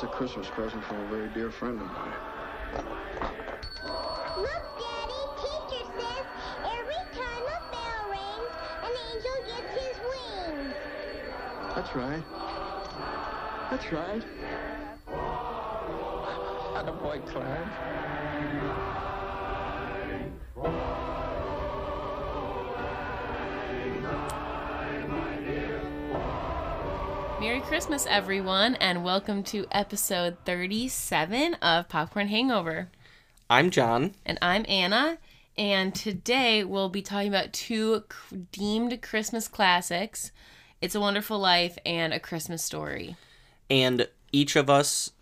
That's a Christmas present from a very dear friend of mine. Look, Daddy, teacher says every time a bell rings, an angel gets his wings. That's right. That's right. Attaboy, Clarence. Christmas, everyone, and welcome to episode 37 of Popcorn Hangover. I'm John. And I'm Anna, and today we'll be talking about two deemed Christmas classics It's a Wonderful Life and A Christmas Story. And each of us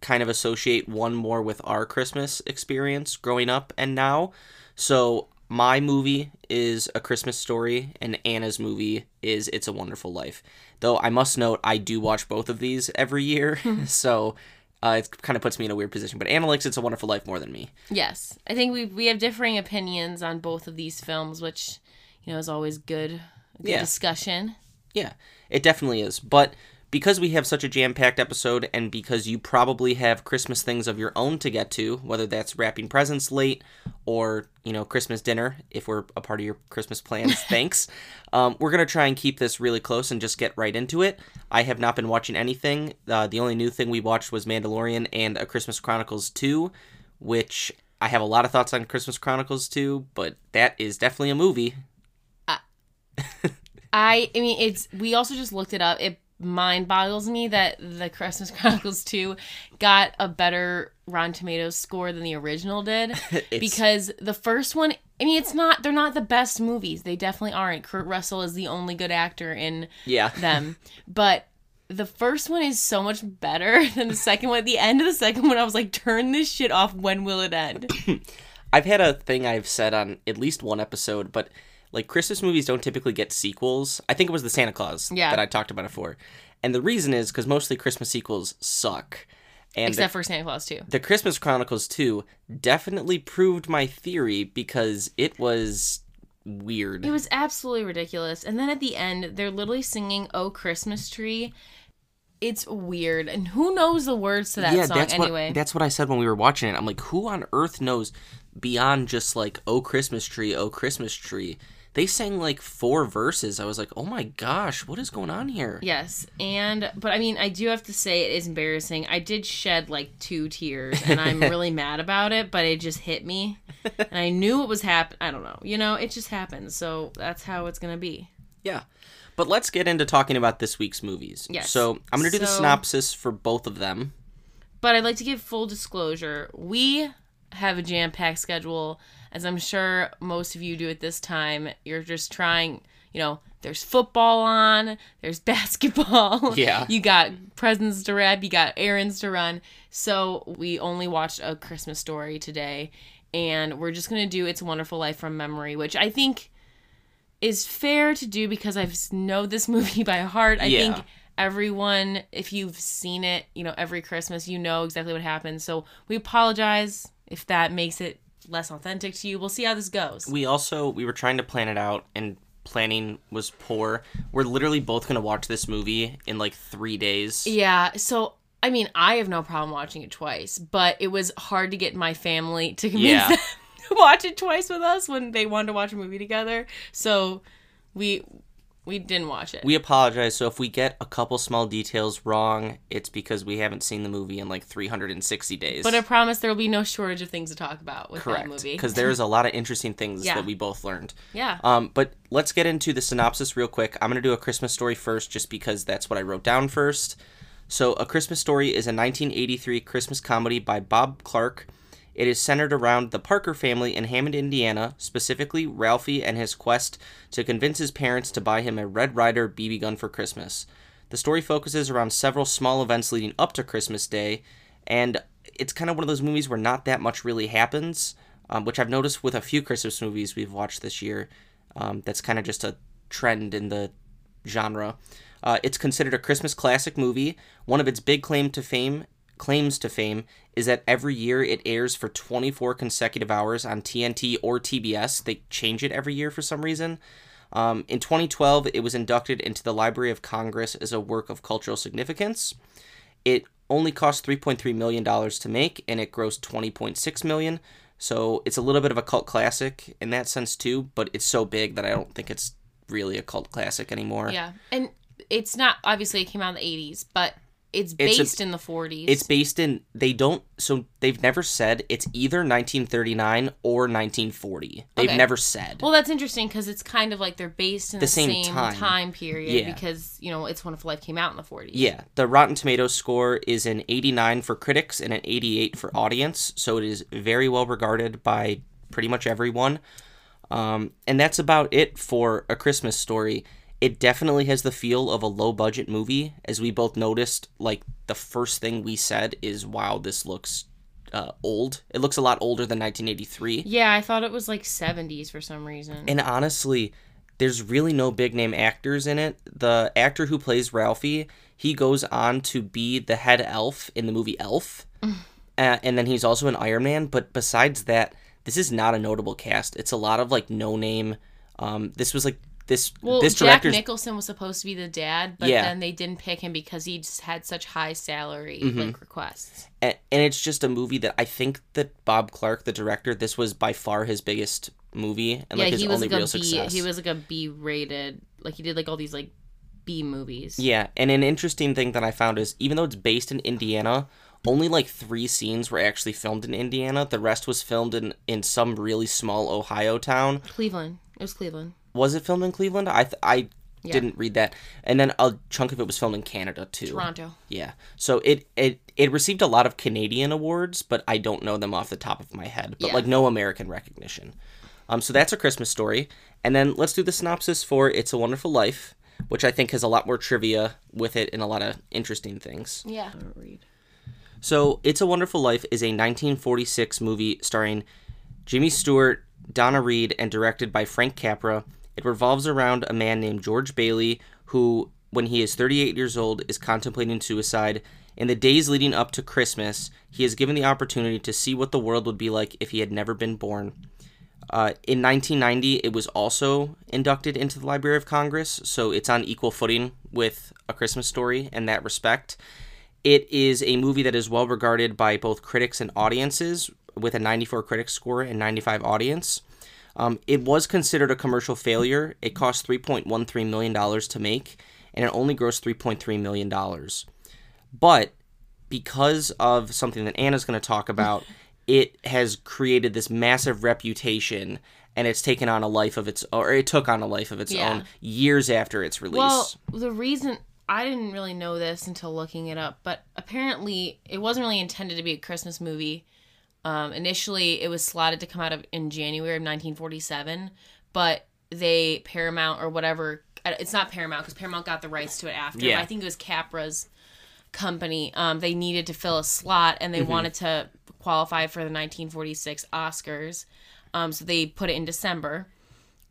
kind of associate one more with our Christmas experience growing up and now. So my movie is A Christmas Story, and Anna's movie is It's a Wonderful Life. Though I must note, I do watch both of these every year, so uh, it kind of puts me in a weird position. But Anna likes It's a Wonderful Life more than me. Yes, I think we we have differing opinions on both of these films, which you know is always good, a good Yeah. discussion. Yeah, it definitely is. But because we have such a jam packed episode, and because you probably have Christmas things of your own to get to, whether that's wrapping presents late or, you know, Christmas dinner, if we're a part of your Christmas plans, thanks. Um, we're going to try and keep this really close and just get right into it. I have not been watching anything. Uh, the only new thing we watched was Mandalorian and A Christmas Chronicles 2, which I have a lot of thoughts on Christmas Chronicles 2, but that is definitely a movie. I I mean it's we also just looked it up. It mind boggles me that the Christmas Chronicles 2 got a better Rotten Tomatoes score than the original did because the first one I mean it's not they're not the best movies. They definitely aren't. Kurt Russell is the only good actor in Yeah. them. But the first one is so much better than the second one. At the end of the second one I was like turn this shit off. When will it end? I've had a thing I've said on at least one episode, but like Christmas movies don't typically get sequels. I think it was the Santa Clause Yeah. that I talked about it for. And the reason is because mostly Christmas sequels suck. And Except the, for Santa Clause 2. the Christmas Chronicles 2 definitely proved my theory because it was weird. It was absolutely ridiculous. And then at the end, they're literally singing "Oh Christmas Tree." It's weird, and who knows the words to that song that's anyway? what that's what I said when we were watching it. I'm like, who on earth knows beyond just like "Oh Christmas Tree, Oh Christmas Tree"? They sang like four verses. I was like, oh my gosh, what is going on here? yes, and but I mean, I do have to say it is embarrassing. I did shed like two tears, and I'm really mad about it. But it just hit me, and I knew it was happen. I don't know, you know, it just happened. So that's how it's gonna be. Yeah. But let's get into talking about this week's movies. Yes. So I'm going to do the synopsis for both of them. But I'd like to give full disclosure. We have a jam packed schedule, as I'm sure most of you do at this time. You're just trying, you know, there's football on, there's basketball. Yeah. You got presents to wrap, you got errands to run. So we only watched a Christmas story today. And we're just going to do It's a Wonderful Life from memory, which I think is fair to do because I've know this movie by heart. I Yeah. think everyone, if you've seen it, you know, every Christmas, you know exactly what happens. So we apologize if that makes it less authentic to you. We'll see how this goes. We also we were trying to plan it out and planning was poor. We're literally both going to watch this movie in like 3 days. yeah. So, I mean, I have no problem watching it twice, but it was hard to get my family to convince Yeah. them to watch it twice with us when they wanted to watch a movie together. So we we didn't watch it. We apologize. So if we get a couple small details wrong, it's because we haven't seen the movie in like 360 days. but I promise there will be no shortage of things to talk about with that correct movie. because there's a lot of interesting things Yeah. that we both learned. yeah. Um, but let's get into the synopsis real quick. I'm going to do a Christmas story first just because that's what I wrote down first. So, A Christmas Story is a 1983 Christmas comedy by Bob Clark. It is centered around the Parker family in Hammond, Indiana, specifically Ralphie and his quest to convince his parents to buy him a Red Ryder BB gun for Christmas. The story focuses around several small events leading up to Christmas Day, and it's kind of one of those movies where not that much really happens, um, which I've noticed with a few Christmas movies we've watched this year. Um, that's kind of just a trend in the genre. Uh, it's considered a Christmas classic movie. One of its big claim to fame claims to fame is that every year it airs for 24 consecutive hours on TNT or TBS. They change it every year for some reason. Um, in 2012, it was inducted into the Library of Congress as a work of cultural significance. It only cost 3.3 million dollars to make and it grossed 20.6 million. So it's a little bit of a cult classic in that sense too, but it's so big that I don't think it's really a cult classic anymore. Yeah, and it's not obviously it came out in the '80s, but it's It's a- based in the '40s. It's based in they don't so they've never said it's either 1939 or 1940. They've Okay. never said. well, that's interesting because it's kind of like they're based in the, The same same, time. time. period Yeah. because you know It's Wonderful Life came out in the '40s. Yeah, the Rotten Tomatoes score is an 89 for critics and an 88 for audience, so it is very well regarded by pretty much everyone. Um, and that's about it for A Christmas Story. It definitely has the feel of a low budget movie, as we both noticed. Like, the first thing we said is, wow, this looks uh, old. It looks a lot older than 1983. Yeah, I thought it was like '70s for some reason. And honestly, there's really no big name actors in it. The actor who plays Ralphie, he goes on to be the head elf in the movie Elf. uh, and then he's also an Iron Man. But besides that, this is not a notable cast. It's a lot of like no name. Um, this was like this. well, this Jack Nicholson was supposed to be the dad, but Yeah. then they didn't pick him because he just had such high salary Mm-hmm. like requests. and, and it's just a movie that I think that Bob Clark, the director, this was by far his biggest movie and yeah, like his he was only like real B. success. He was like a B rated. Like he did like all these like B movies. Yeah, and an interesting thing that I found is even though it's based in Indiana, only like three scenes were actually filmed in Indiana. The rest was filmed in in some really small Ohio town. Cleveland. It was Cleveland. Was it filmed in Cleveland? I th- I Yeah. didn't read that. And then a chunk of it was filmed in Canada too. Toronto. Yeah. So it it it received a lot of Canadian awards, but I don't know them off the top of my head. But Yeah. like no American recognition. Um so that's a Christmas story. And then let's do the synopsis for It's a Wonderful Life, which I think has a lot more trivia with it and a lot of interesting things. Yeah. So, It's a Wonderful Life is a 1946 movie starring Jimmy Stewart, Donna Reed, and directed by Frank Capra. It revolves around a man named George Bailey who, when he is 38 years old, is contemplating suicide. In the days leading up to Christmas, he is given the opportunity to see what the world would be like if he had never been born. Uh, in 1990, it was also inducted into the Library of Congress, so it's on equal footing with A Christmas Story in that respect. It is a movie that is well regarded by both critics and audiences, with a 94 critic score and 95 audience. Um, it was considered a commercial failure. It cost 3.13 million dollars to make, and it only grossed 3.3 million dollars. But because of something that Anna's going to talk about, it has created this massive reputation, and it's taken on a life of its, or it took on a life of its Yeah. own years after its release. Well, the reason I didn't really know this until looking it up, but apparently it wasn't really intended to be a Christmas movie. Um, initially, it was slotted to come out of in January of 1947, but they Paramount or whatever. uh, It's not Paramount because Paramount got the rights to it after. Yeah. I think it was Capra's company. Um, they needed to fill a slot and they wanted to qualify for the 1946 Oscars. Um, so they put it in December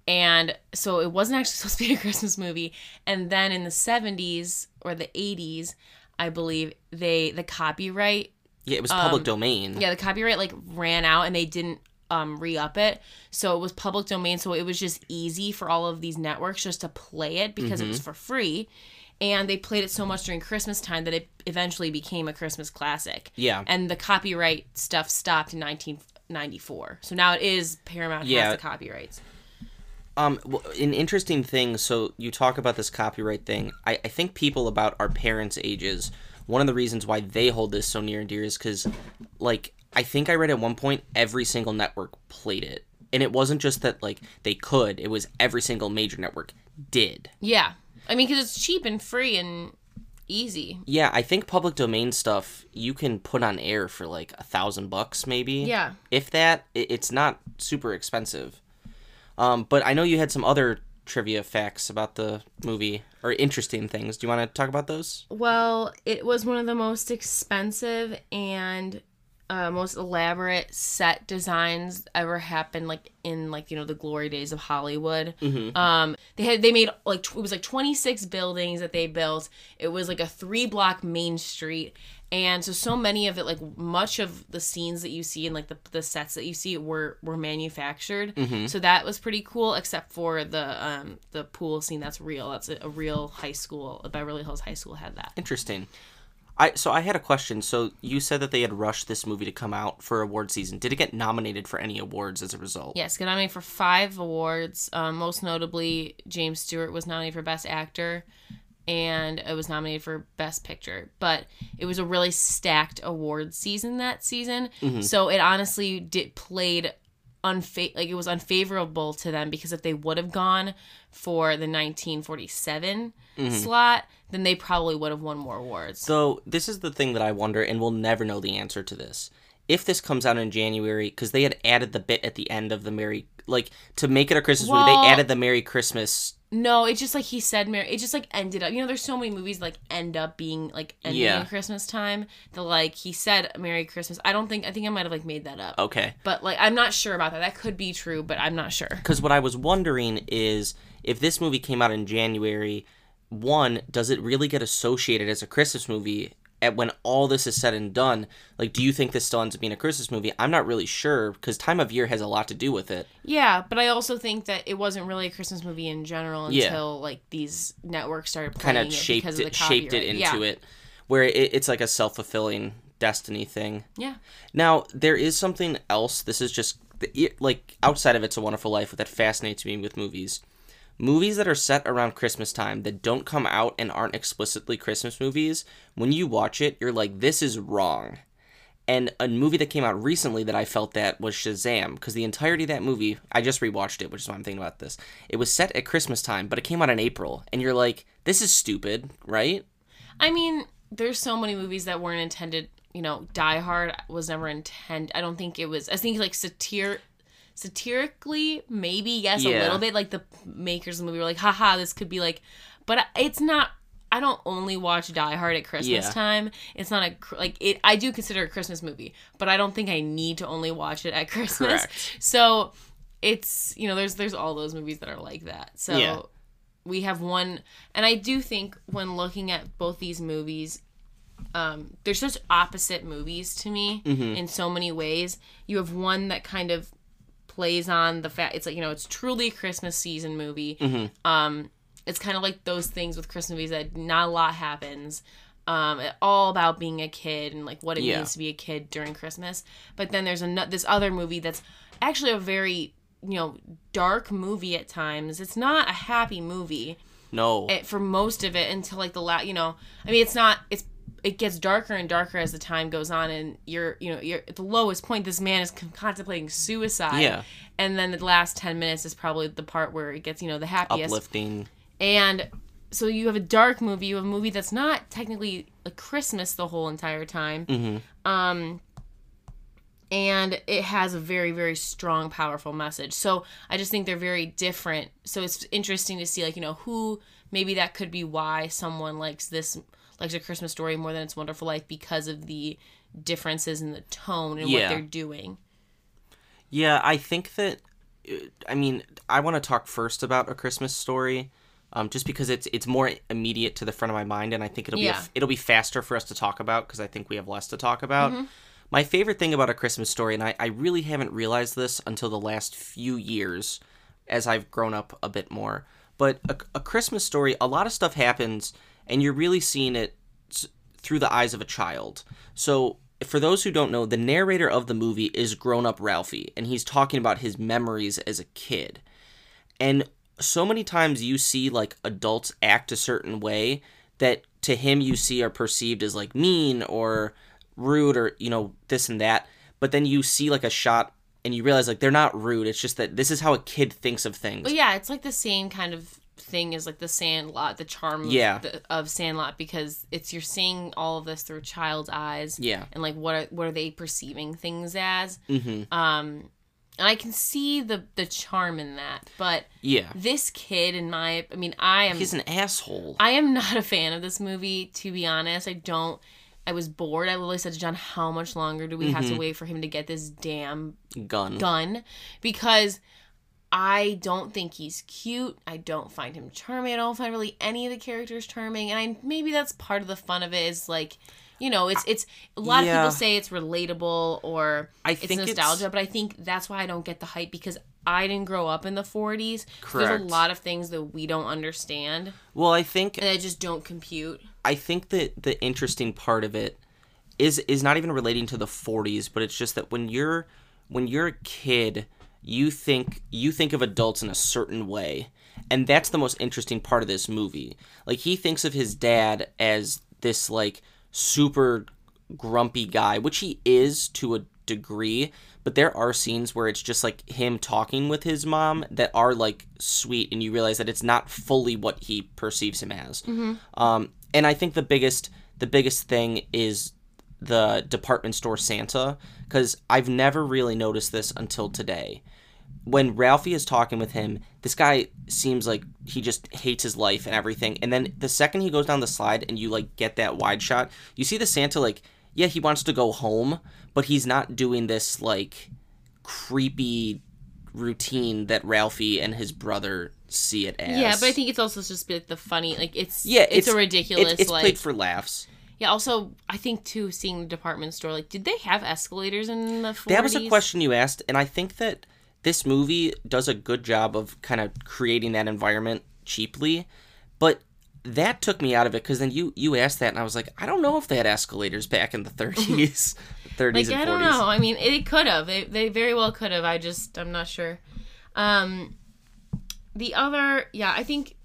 and so it wasn't actually supposed to be a Christmas movie. And then in the seventies or the eighties, I believe they the copyright yeah, it was public domain. um, yeah the copyright like ran out and they didn't um re-up it so it was public domain so it was just easy for all of these networks just to play it because it was for free and they played it so much during christmas time that it eventually became a christmas classic Yeah. and the copyright stuff stopped in 1994 so now it is paramount Yeah. has the copyrights Um, w- an interesting thing. So you talk about this copyright thing. I, I think people about our parents' ages. One of the reasons why they hold this so near and dear is because, like, I think I read at one point every single network played it, and it wasn't just that like they could. It was every single major network did. Yeah. I mean, because it's cheap and free and easy. Yeah, I think public domain stuff you can put on air for like a thousand bucks, maybe. Yeah. If that, it- it's not super expensive. Um, but I know you had some other trivia facts about the movie or interesting things. Do you want to talk about those? Well, it was one of the most expensive and uh, most elaborate set designs ever happened, like in like you know the glory days of Hollywood. Um, they had they made like tw- it was like twenty six buildings that they built. It was like a three block main street, and so so many of it, like much of the scenes that you see and like the, the sets that you see were were manufactured. So that was pretty cool, except for the um the pool scene that's real. That's a, a real high school. Beverly Hills High School had that. Interesting. I so I had a question. So you said that they had rushed this movie to come out for award season. Did it get nominated for any awards as a result? Yes, got nominated for five awards. Um, most notably, James Stewart was nominated for Best Actor, and it was nominated for Best Picture. But it was a really stacked award season that season, mm-hmm. so it honestly did played unfa- like it was unfavorable to them because if they would have gone for the 1947 mm-hmm. slot, then they probably would have won more awards. So this is the thing that I wonder, and we'll never know the answer to this. If this comes out in January, because they had added the bit at the end of the Merry, like to make it a Christmas movie, they added the Merry Christmas. No, it's just like he said, Mary. It just like ended up. You know, there's so many movies like end up being like ending Yeah. Christmas time. The like he said, "Merry Christmas." I don't think. I think I might have like made that up. Okay. But like, I'm not sure about that. That could be true, but I'm not sure. Because what I was wondering is if this movie came out in January, one, does it really get associated as a Christmas movie at when all this is said and done? Like, do you think this still ends up being a Christmas movie? I'm not really sure because time of year has a lot to do with it. Yeah, but I also think that it wasn't really a Christmas movie in general until Yeah. like these networks started Kind of it shaped of it, shaped it into yeah. it, where it, it's like a self fulfilling destiny thing. Yeah. Now there is something else. This is just it- like outside of It's a Wonderful Life that fascinates me with movies. Movies that are set around Christmas time that don't come out and aren't explicitly Christmas movies. When you watch it, you're like, this is wrong. And a movie that came out recently that I felt that was Shazam, because the entirety of that movie, I just rewatched it, which is why I'm thinking about this. It was set at Christmas time, but it came out in April, and you're like, this is stupid, right? I mean, there's so many movies that weren't intended. You know, Die Hard was never intended. I don't think it was. I think like satir, satirically, maybe yes, a little bit. Like the makers of the movie were like, haha, this could be like, but it's not. I don't only watch Die Hard at Christmas Yeah. time. It's not a like it. I do consider a Christmas movie, but I don't think I need to only watch it at Christmas. Correct. So it's you know there's there's all those movies that are like that. So Yeah. we have one, and I do think when looking at both these movies, um, they're such opposite movies to me in so many ways. You have one that kind of plays on the fact it's like you know it's truly a Christmas season movie. Um, it's kind of like those things with Christmas movies that not a lot happens. Um, all about being a kid and like what it Yeah. means to be a kid during Christmas. But then there's a this other movie that's actually a very you know dark movie at times. It's not a happy movie No. it, for most of it until like the last you know i mean it's not it's it gets darker and darker as the time goes on and you're you know you're at the lowest point this man is contemplating suicide. Yeah. and then the last 10 minutes is probably the part where it gets you know the happiest. Uplifting. and so you have a dark movie. You have a movie that's not technically a christmas the whole entire time. Um and it has a very very strong powerful message. So i just think they're very different. So it's interesting to see like you know who maybe that could be why someone likes this likes a christmas story more than it's wonderful life because of the differences in the tone and what they're doing Yeah, I think that. I mean, I want to talk first about a Christmas story, um, just because it's it's more immediate to the front of my mind, and I think it'll be a f it'll be faster for us to talk about because I think we have less to talk about. My favorite thing about a Christmas story, and I, I really haven't realized this until the last few years, as I've grown up a bit more. But a, a Christmas story, a lot of stuff happens, and you're really seeing it through the eyes of a child. So, for those who don't know, the narrator of the movie is grown up Ralphie, and he's talking about his memories as a kid. And so many times you see like adults act a certain way that to him you see are perceived as like mean or rude or, you know, this and that. But then you see like a shot and you realize like they're not rude. It's just that this is how a kid thinks of things. But yeah, it's like the same kind of thing is like the Sandlot, the charm of, Yeah. the, of Sandlot, because it's you're seeing all of this through a child's eyes. Yeah. and like what are what are they perceiving things as? Mm-hmm. Um, and I can see the the charm in that, but Yeah. this kid, in my, I mean, I am He's an asshole. I am not a fan of this movie, to be honest. I don't. I was bored. I literally said to John, "How much longer do we have Mm-hmm. to wait for him to get this damn Gun. gun?" Because I don't think he's cute. I don't find him charming. I don't find really any of the characters charming. And I maybe that's part of the fun of it is like, you know, it's it's a lot Yeah. of people say it's relatable or I it's think it's- nostalgia, but I think that's why I don't get the hype because I didn't grow up in the 40s. There's Correct. a lot of things that we don't understand Well, I think that I just don't compute. I think that the interesting part of it is is not even relating to the 40s, but it's just that when you're when you're a kid, you think you think of adults in a certain way. And that's the most interesting part of this movie. Like he thinks of his dad as this like super grumpy guy, which he is to a degree, but there are scenes where it's just like him talking with his mom that are like sweet and you realize that it's not fully what he perceives him as. Um, and I think the biggest the biggest thing is the department store Santa because I've never really noticed this until today. When Ralphie is talking with him, this guy seems like he just hates his life and everything. And then the second he goes down the slide and you like get that wide shot, you see the Santa like, yeah, he wants to go home, but he's not doing this like creepy routine that Ralphie and his brother see it as. Yeah, but I think it's also just like the funny, like it's yeah, it's, a ridiculous It's, it's like played for laughs. Yeah. Also, I think too seeing the department store, like did they have escalators in the 40s? That was a question you asked, and I think that this movie does a good job of kind of creating that environment cheaply, but that took me out of it because then you you asked that, and I was like, I don't know if they had escalators back in the 30s, 30s Like and 40s. I don't know. I mean, it could have. They they very well could have. I just I'm not sure. Um, the other, yeah, I think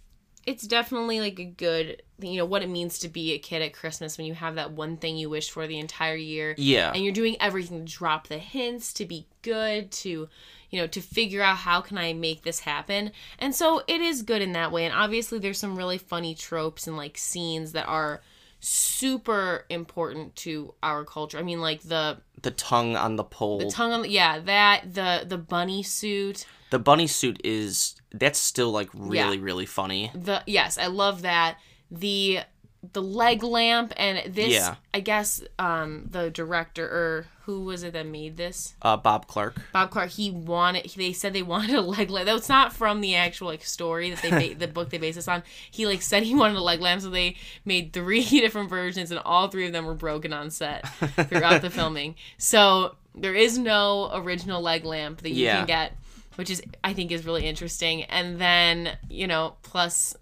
it's definitely like a good, you know, what it means to be a kid at Christmas when you have that one thing you wish for the entire year. Yeah. And you're doing everything to drop the hints, to be good, to, you know, to figure out how can I make this happen. And so it is good in that way. And obviously there's some really funny tropes and like scenes that are super important to our culture. I mean, like the The tongue on the pole. the tongue on the, yeah, that the the bunny suit. the bunny suit is that's still like really Yeah. really funny. The yes, I love that. The the leg lamp and this Yeah. I guess um the director or who was it that made this? Uh, Bob Clark. Bob Clark, he wanted. They said they wanted a leg lamp. That's not from the actual like story that they ba- the book they based this on. He like said he wanted a leg lamp, so they made three different versions, and all three of them were broken on set throughout the filming. So there is no original leg lamp that you Yeah. can get, which is I think is really interesting. And then you know, plus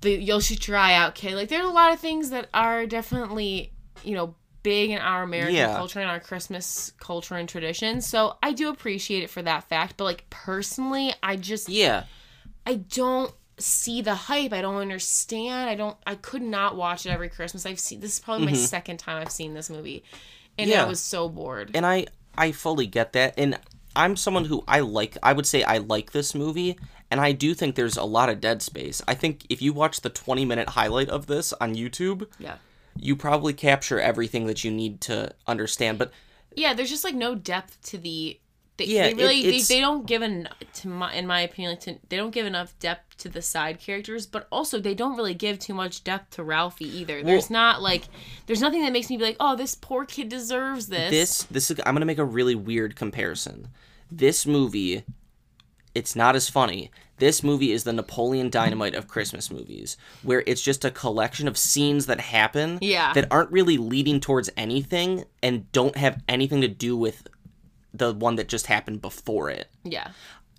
the Yoshi tryout kid. Like there's a lot of things that are definitely you know big in our American Yeah. culture and our Christmas culture and tradition. So I do appreciate it for that fact. But like personally, I just Yeah. I don't see the hype. I don't understand. I don't. I could not watch it every Christmas. I've seen this is probably my second time I've seen this movie, and Mm-hmm. Yeah. I was so bored. and I I fully get that, and I'm someone who I like. I would say I like this movie, and I do think there's a lot of dead space. I think if you watch the 20 minute highlight of this on YouTube, yeah. you probably capture everything that you need to understand. But yeah there's just like no depth to the they, Yeah, they it- really they, they don't give en to my in my opinion like, to, they don't give enough depth to the side characters but also they don't really give too much depth to ralphie either there's not like there's nothing that makes me be like oh this poor kid deserves this this this is I'm gonna make a really weird comparison. This movie, it's not as funny. This movie is the Napoleon Dynamite of Christmas movies, where it's just a collection of scenes that happen Yeah. that aren't really leading towards anything and don't have anything to do with the one that just happened before it. yeah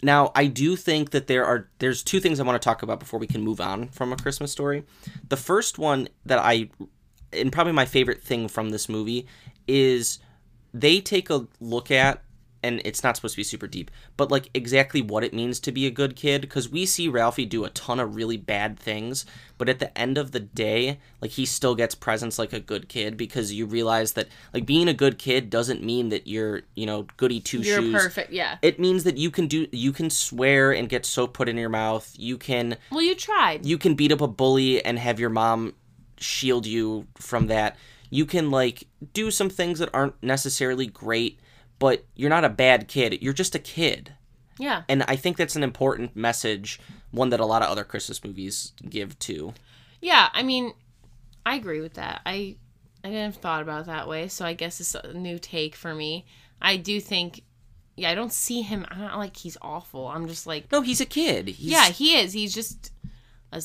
Now, I do think that there are there's two things I want to talk about before we can move on from a Christmas story. The first one that I and probably my favorite thing from this movie is they take a look at and it's not supposed to be super deep, but like exactly what it means to be a good kid because we see Ralphie do a ton of really bad things, but at the end of the day, like he still gets presents like a good kid because you realize that like being a good kid doesn't mean that you're, you know, goody two shoes. you're perfect yeah. It means that you can do you can swear and get soap put in your mouth. You can well you tried. You can beat up a bully and have your mom shield you from that. You can like do some things that aren't necessarily great but you're not a bad kid you're just a kid yeah and i think that's an important message one that a lot of other christmas movies give too Yeah, I mean, I agree with that. I I didn't have thought about it that way, so I guess it's a new take for me. I do think, yeah, I don't see him. I'm not like he's awful. I'm just like, no he's a kid he's, yeah, he is. He's just a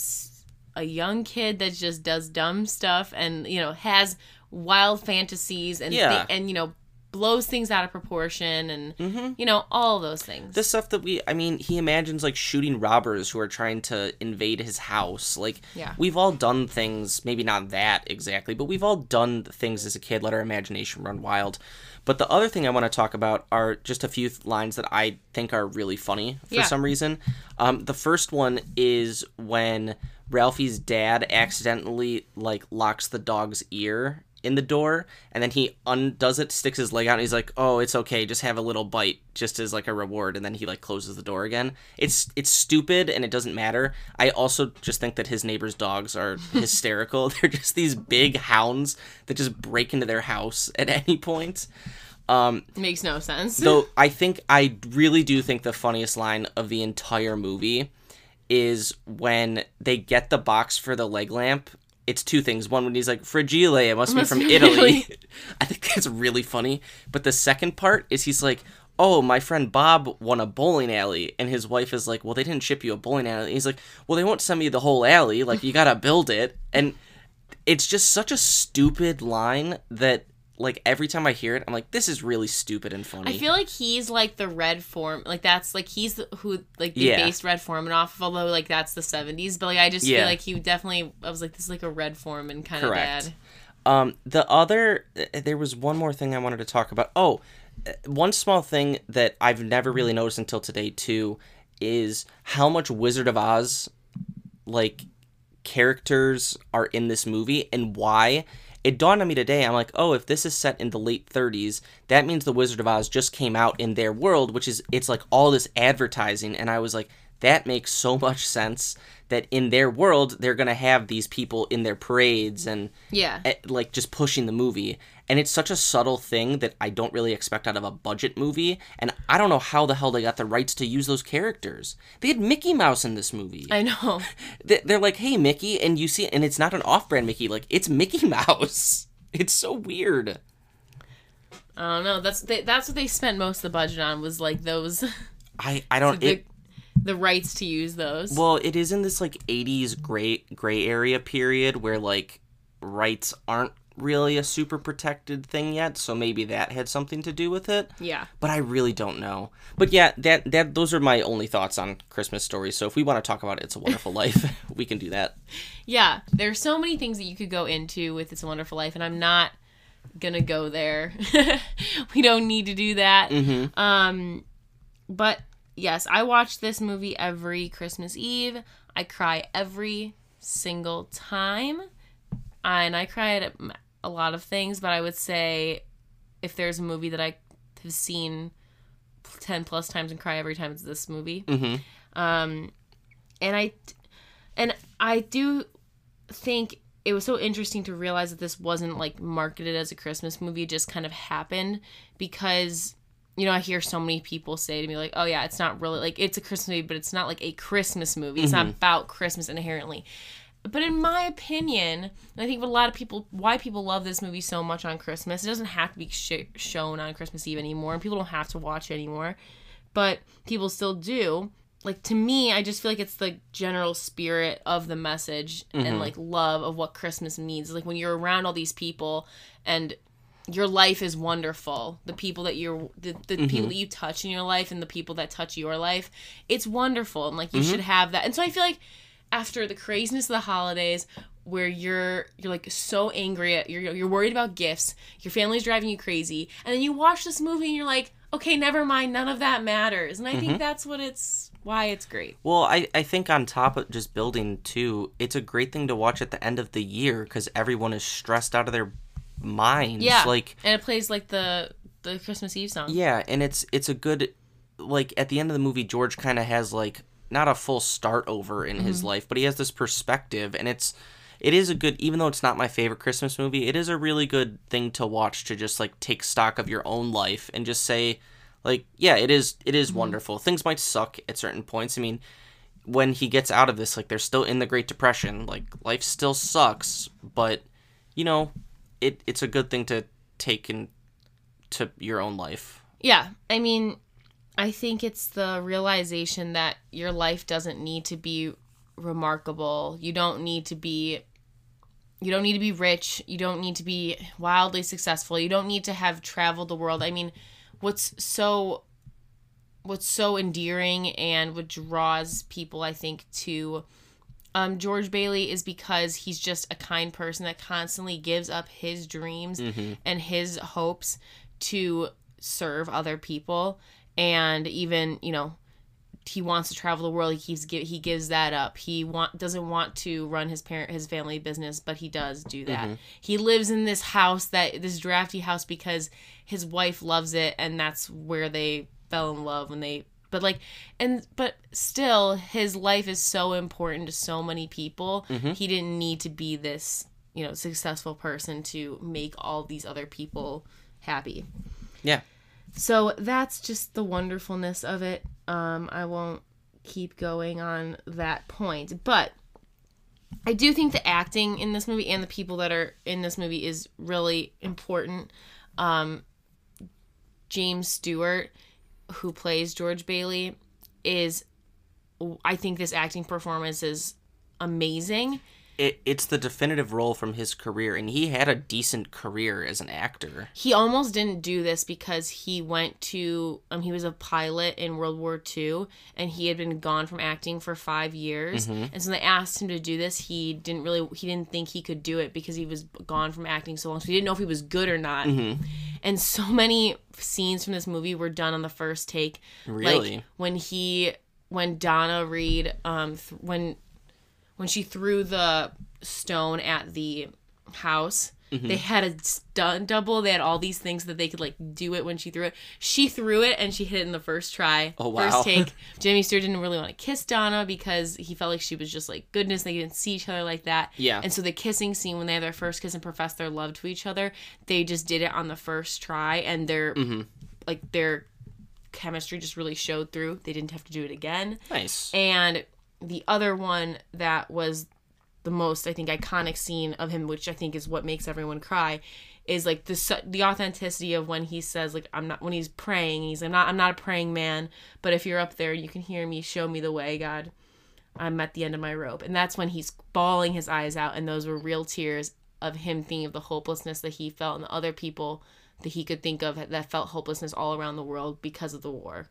a young kid that just does dumb stuff and you know has wild fantasies and Yeah. thi- and you know blows things out of proportion and you know all those things. the stuff that we i mean he imagines like shooting robbers who are trying to invade his house like Yeah. we've all done things maybe not that exactly but we've all done things as a kid let our imagination run wild but the other thing i want to talk about are just a few lines that i think are really funny for Yeah. some reason um, the first one is when ralphie's dad accidentally like locks the dog's ear in the door and then he undoes it sticks his leg out and he's like oh it's okay just have a little bite just as like a reward and then he like closes the door again it's it's stupid and it doesn't matter i also just think that his neighbor's dogs are hysterical they're just these big hounds that just break into their house at any point um Makes no sense. Though I think I really do think the funniest line of the entire movie is when they get the box for the leg lamp. It's two things. One when he's like fragile, it must be Must from be Italy. Italy. I think that's really funny. But the second part is he's like, "Oh, my friend Bob won a bowling alley," and his wife is like, "Well, they didn't ship you a bowling alley." He's like, "Well, they won't send me the whole alley. Like, you gotta build it." And it's just such a stupid line that, like, every time I hear it, I'm like, "This is really stupid and funny." I feel like he's like the Red Form, like that's like he's the, who like they Yeah. based Red Foreman off of. Although like that's the seventies, but like I just Yeah. feel like he definitely. I was like, this is like a Red Foreman kind of dad. Um, the other, uh, there was one more thing I wanted to talk about. Oh, uh, one small thing that I've never really noticed until today too is how much Wizard of Oz, like, characters are in this movie and why. It dawned on me today. I'm like, oh, if this is set in the late 30s, that means the Wizard of Oz just came out in their world, which is it's like all this advertising. And I was like, that makes so much sense that in their world they're gonna have these people in their parades and Yeah. eh, like just pushing the movie and it's such a subtle thing that i don't really expect out of a budget movie and i don't know how the hell they got the rights to use those characters they had mickey mouse in this movie I know. They- they're like hey mickey and you see and it's not an off-brand mickey like it's mickey mouse it's so weird I don't know. That's they, that's what they spent most of the budget on was like those i i don't the, it the rights to use those. well it is in this like 80s gray gray area period where like rights aren't really a super protected thing yet so maybe that had something to do with it yeah. but I really don't know. But yeah, that that those are my only thoughts on Christmas stories. So if we want to talk about It's a Wonderful Life, we can do that. Yeah. There's so many things that you could go into with It's a Wonderful Life, and I'm not gonna go there. we don't need to do that. Mm-hmm. Um, but yes, I watch this movie every Christmas Eve. I cry every single time, and I cry at a lot of things. But I would say, if there's a movie that I have seen ten plus times and cry every time, it's this movie. Mm-hmm. Um, and I, and I do think it was so interesting to realize that this wasn't like marketed as a Christmas movie. It just kind of happened because, you know, I hear so many people say to me like, "Oh yeah, it's not really like it's a Christmas movie, but it's not like a Christmas movie. It's not about Christmas inherently." But in my opinion, and I think what a lot of people, why people love this movie so much on Christmas, it doesn't have to be sh- shown on Christmas Eve anymore, and people don't have to watch it anymore, but people still do. Like to me, I just feel like it's the general spirit of the message and mm-hmm. like love of what Christmas means. Like when you're around all these people and your life is wonderful. The people that you're, the, the mm-hmm. people that you touch in your life and the people that touch your life, it's wonderful. And like you mm-hmm. should have that. And so I feel like after the craziness of the holidays where you're you're like so angry at you're you're worried about gifts your family's driving you crazy and then you watch this movie and you're like okay never mind none of that matters. And i think mm-hmm. that's what it's why it's great. Well, I, I think on top of just building too, it's a great thing to watch at the end of the year because everyone is stressed out of their minds. yeah Like and it plays like the the christmas eve song. Yeah, and it's it's a good like at the end of the movie, George kind of has like not a full start over in his mm-hmm. life, but he has this perspective, and it's it is a good even though it's not my favorite christmas movie it is a really good thing to watch to just like take stock of your own life and just say like yeah it is it is mm-hmm. wonderful. Things might suck at certain points. I mean when he gets out of this like they're still in the great depression. Like life still sucks but you know it it's a good thing to take in to your own life. Yeah, I mean, I think it's the realization that your life doesn't need to be remarkable. You don't need to be you don't need to be rich. You don't need to be wildly successful. You don't need to have traveled the world. I mean, what's so what's so endearing and what draws people, I think, to um, George Bailey is because he's just a kind person that constantly gives up his dreams and his hopes to serve other people, and even you know he wants to travel the world. He keeps he gives that up. He want doesn't want to run his parent his family business, but he does do that. Mm-hmm. He lives in this house that this drafty house because his wife loves it, and that's where they fell in love when they. But like, and but still, his life is so important to so many people. Mm-hmm. He didn't need to be this you know successful person to make all these other people happy. Yeah. So that's just the wonderfulness of it. Um, I won't keep going on that point, but I do think the acting in this movie and the people that are in this movie is really important. Um, James Stewart, who plays George Bailey, is I think this acting performance is amazing. It, it's the definitive role from his career, and he had a decent career as an actor. he almost didn't do this because he went to um he was a pilot in World War II and he had been gone from acting for five years. And so they asked him to do this he didn't really he didn't think he could do it because he was gone from acting so long. So he didn't know if he was good or not. And so many scenes from this movie were done on the first take. Really? like when he when Donna Reed um th- when when she threw the stone at the house Mm-hmm. they had a stunt double they had all these things that they could like do it when she threw it she threw it and she hit it in the first try Oh, wow. first take jimmy stewart didn't really want to kiss donna because he felt like she was just like goodness they didn't see each other like that Yeah. and so the kissing scene when they have their first kiss and profess their love to each other they just did it on the first try and their Mm-hmm. like their chemistry just really showed through they didn't have to do it again Nice. and the other one that was the most, I think, iconic scene of him, which I think is what makes everyone cry, is like the the authenticity of when he says like I'm not when he's praying. He's I'm not I'm not a praying man, but if you're up there, you can hear me. Show me the way, God. I'm at the end of my rope, and that's when he's bawling his eyes out, and those were real tears of him thinking of the hopelessness that he felt and the other people that he could think of that felt hopelessness all around the world because of the war.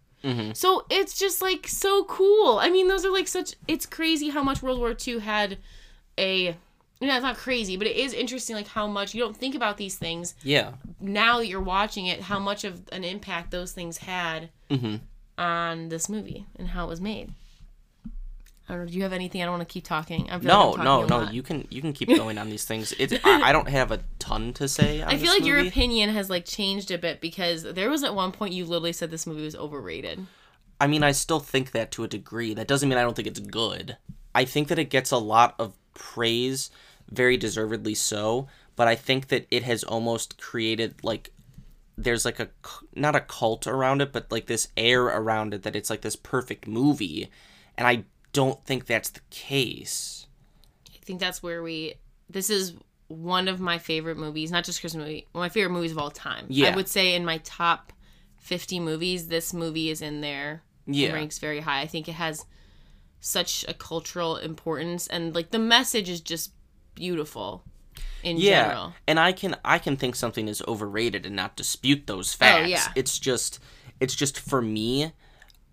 So it's just like so cool. I mean, those are like such. It's crazy how much World War II had a. You know, it's not crazy, but it is interesting, like how much you don't think about these things Yeah. now that you're watching it. How much of an impact those things had Mhm. on this movie and how it was made. I don't know. Do you have anything? I don't want to keep talking. I feel No, like I'm no, talking no. lot. You can you can keep going on these things. It's I, I don't have a ton to say. I feel like your opinion has like changed a bit because there was at one point you literally said this movie was overrated. I mean, I still think that to a degree. That doesn't mean I don't think it's good. I think that it gets a lot of praise, very deservedly so, but I think that it has almost created like there's like a not a cult around it, but like this air around it that it's like this perfect movie, and I don't think that's the case. I think that's where we. This is one of my favorite movies, not just Christmas movie, one of my favorite movies of all time. Yeah. I would say in my top fifty movies, this movie is in there. Yeah. ranks very high. I think it has such a cultural importance, and like the message is just beautiful. In yeah general, and i can i can think something is overrated and not dispute those facts Oh, yeah. it's just it's just for me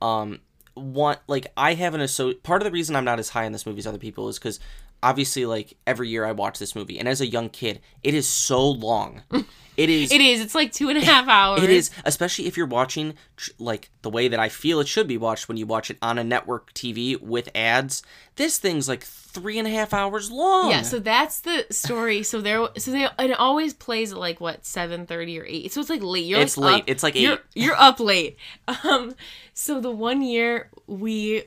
um one like i have an so part of the reason i'm not as high on this movie as other people is because obviously like every year i watch this movie and as a young kid it is so long it is it is. It's like two and a half hours. it is especially if you're watching like the way that i feel it should be watched when you watch it on a network tv with ads this thing's like three and a half hours long Yeah, so that's the story. So there, so they, it always plays at like what seven thirty or eight. So it's like late. You're It's like late. up- It's like you're, eight. You're up late. Um, so the one year we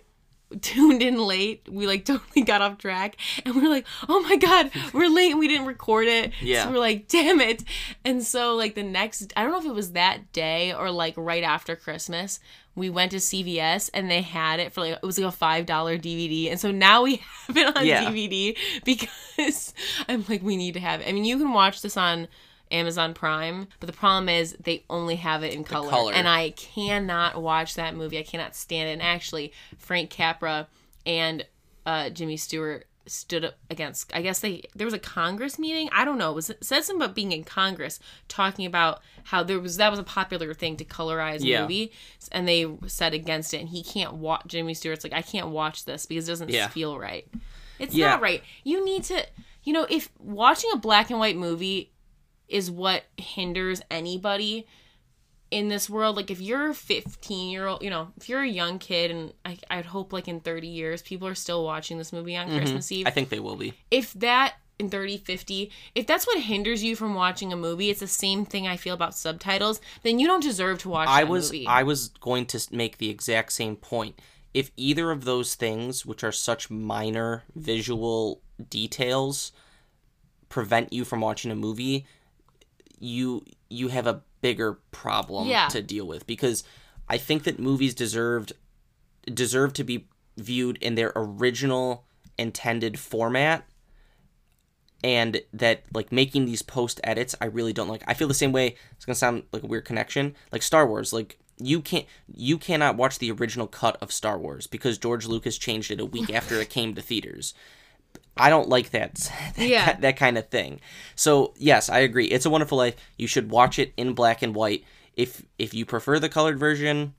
tuned in late, we like totally got off track, and we're like, oh my god, we're late, and we didn't record it. Yeah. So we're like, damn it. And so like the next, I don't know if it was that day or like right after Christmas. We went to CVS and they had it for like it was like a five dollar DVD, and so now we have it on Yeah. DVD because I'm like we need to have it. I mean, you can watch this on Amazon Prime, but the problem is they only have it in color, color. and I cannot watch that movie. I cannot stand it. And actually, Frank Capra and uh, Jimmy Stewart stood up against i guess they there was a congress meeting i don't know it was it said something about being in congress talking about how there was that was a popular thing to colorize Yeah. movie and they said against it and he can't watch jimmy stewart's like i can't watch this because it doesn't Yeah. feel right it's Yeah. not right you need to you know if watching a black and white movie is what hinders anybody in this world like if you're a 15 year old you know if you're a young kid and I, i'd hope like in 30 years people are still watching this movie on christmas eve Mm-hmm. I think they will be. if that in 30 50 if that's what hinders you from watching a movie it's the same thing i feel about subtitles then you don't deserve to watch I was movie I was going to make the exact same point. If either of those things, which are such minor visual details, prevent you from watching a movie, you you have a bigger problem Yeah. to deal with because I think that movies deserved deserve to be viewed in their original intended format and that like making these post edits I really don't like. I feel the same way. It's gonna sound like a weird connection. Like Star Wars, like you can't you cannot watch the original cut of Star Wars because George Lucas changed it a week after it came to theaters. I don't like that that, Yeah. that kind of thing. So yes, I agree. It's a Wonderful Life. You should watch it in black and white. If if you prefer the colored version,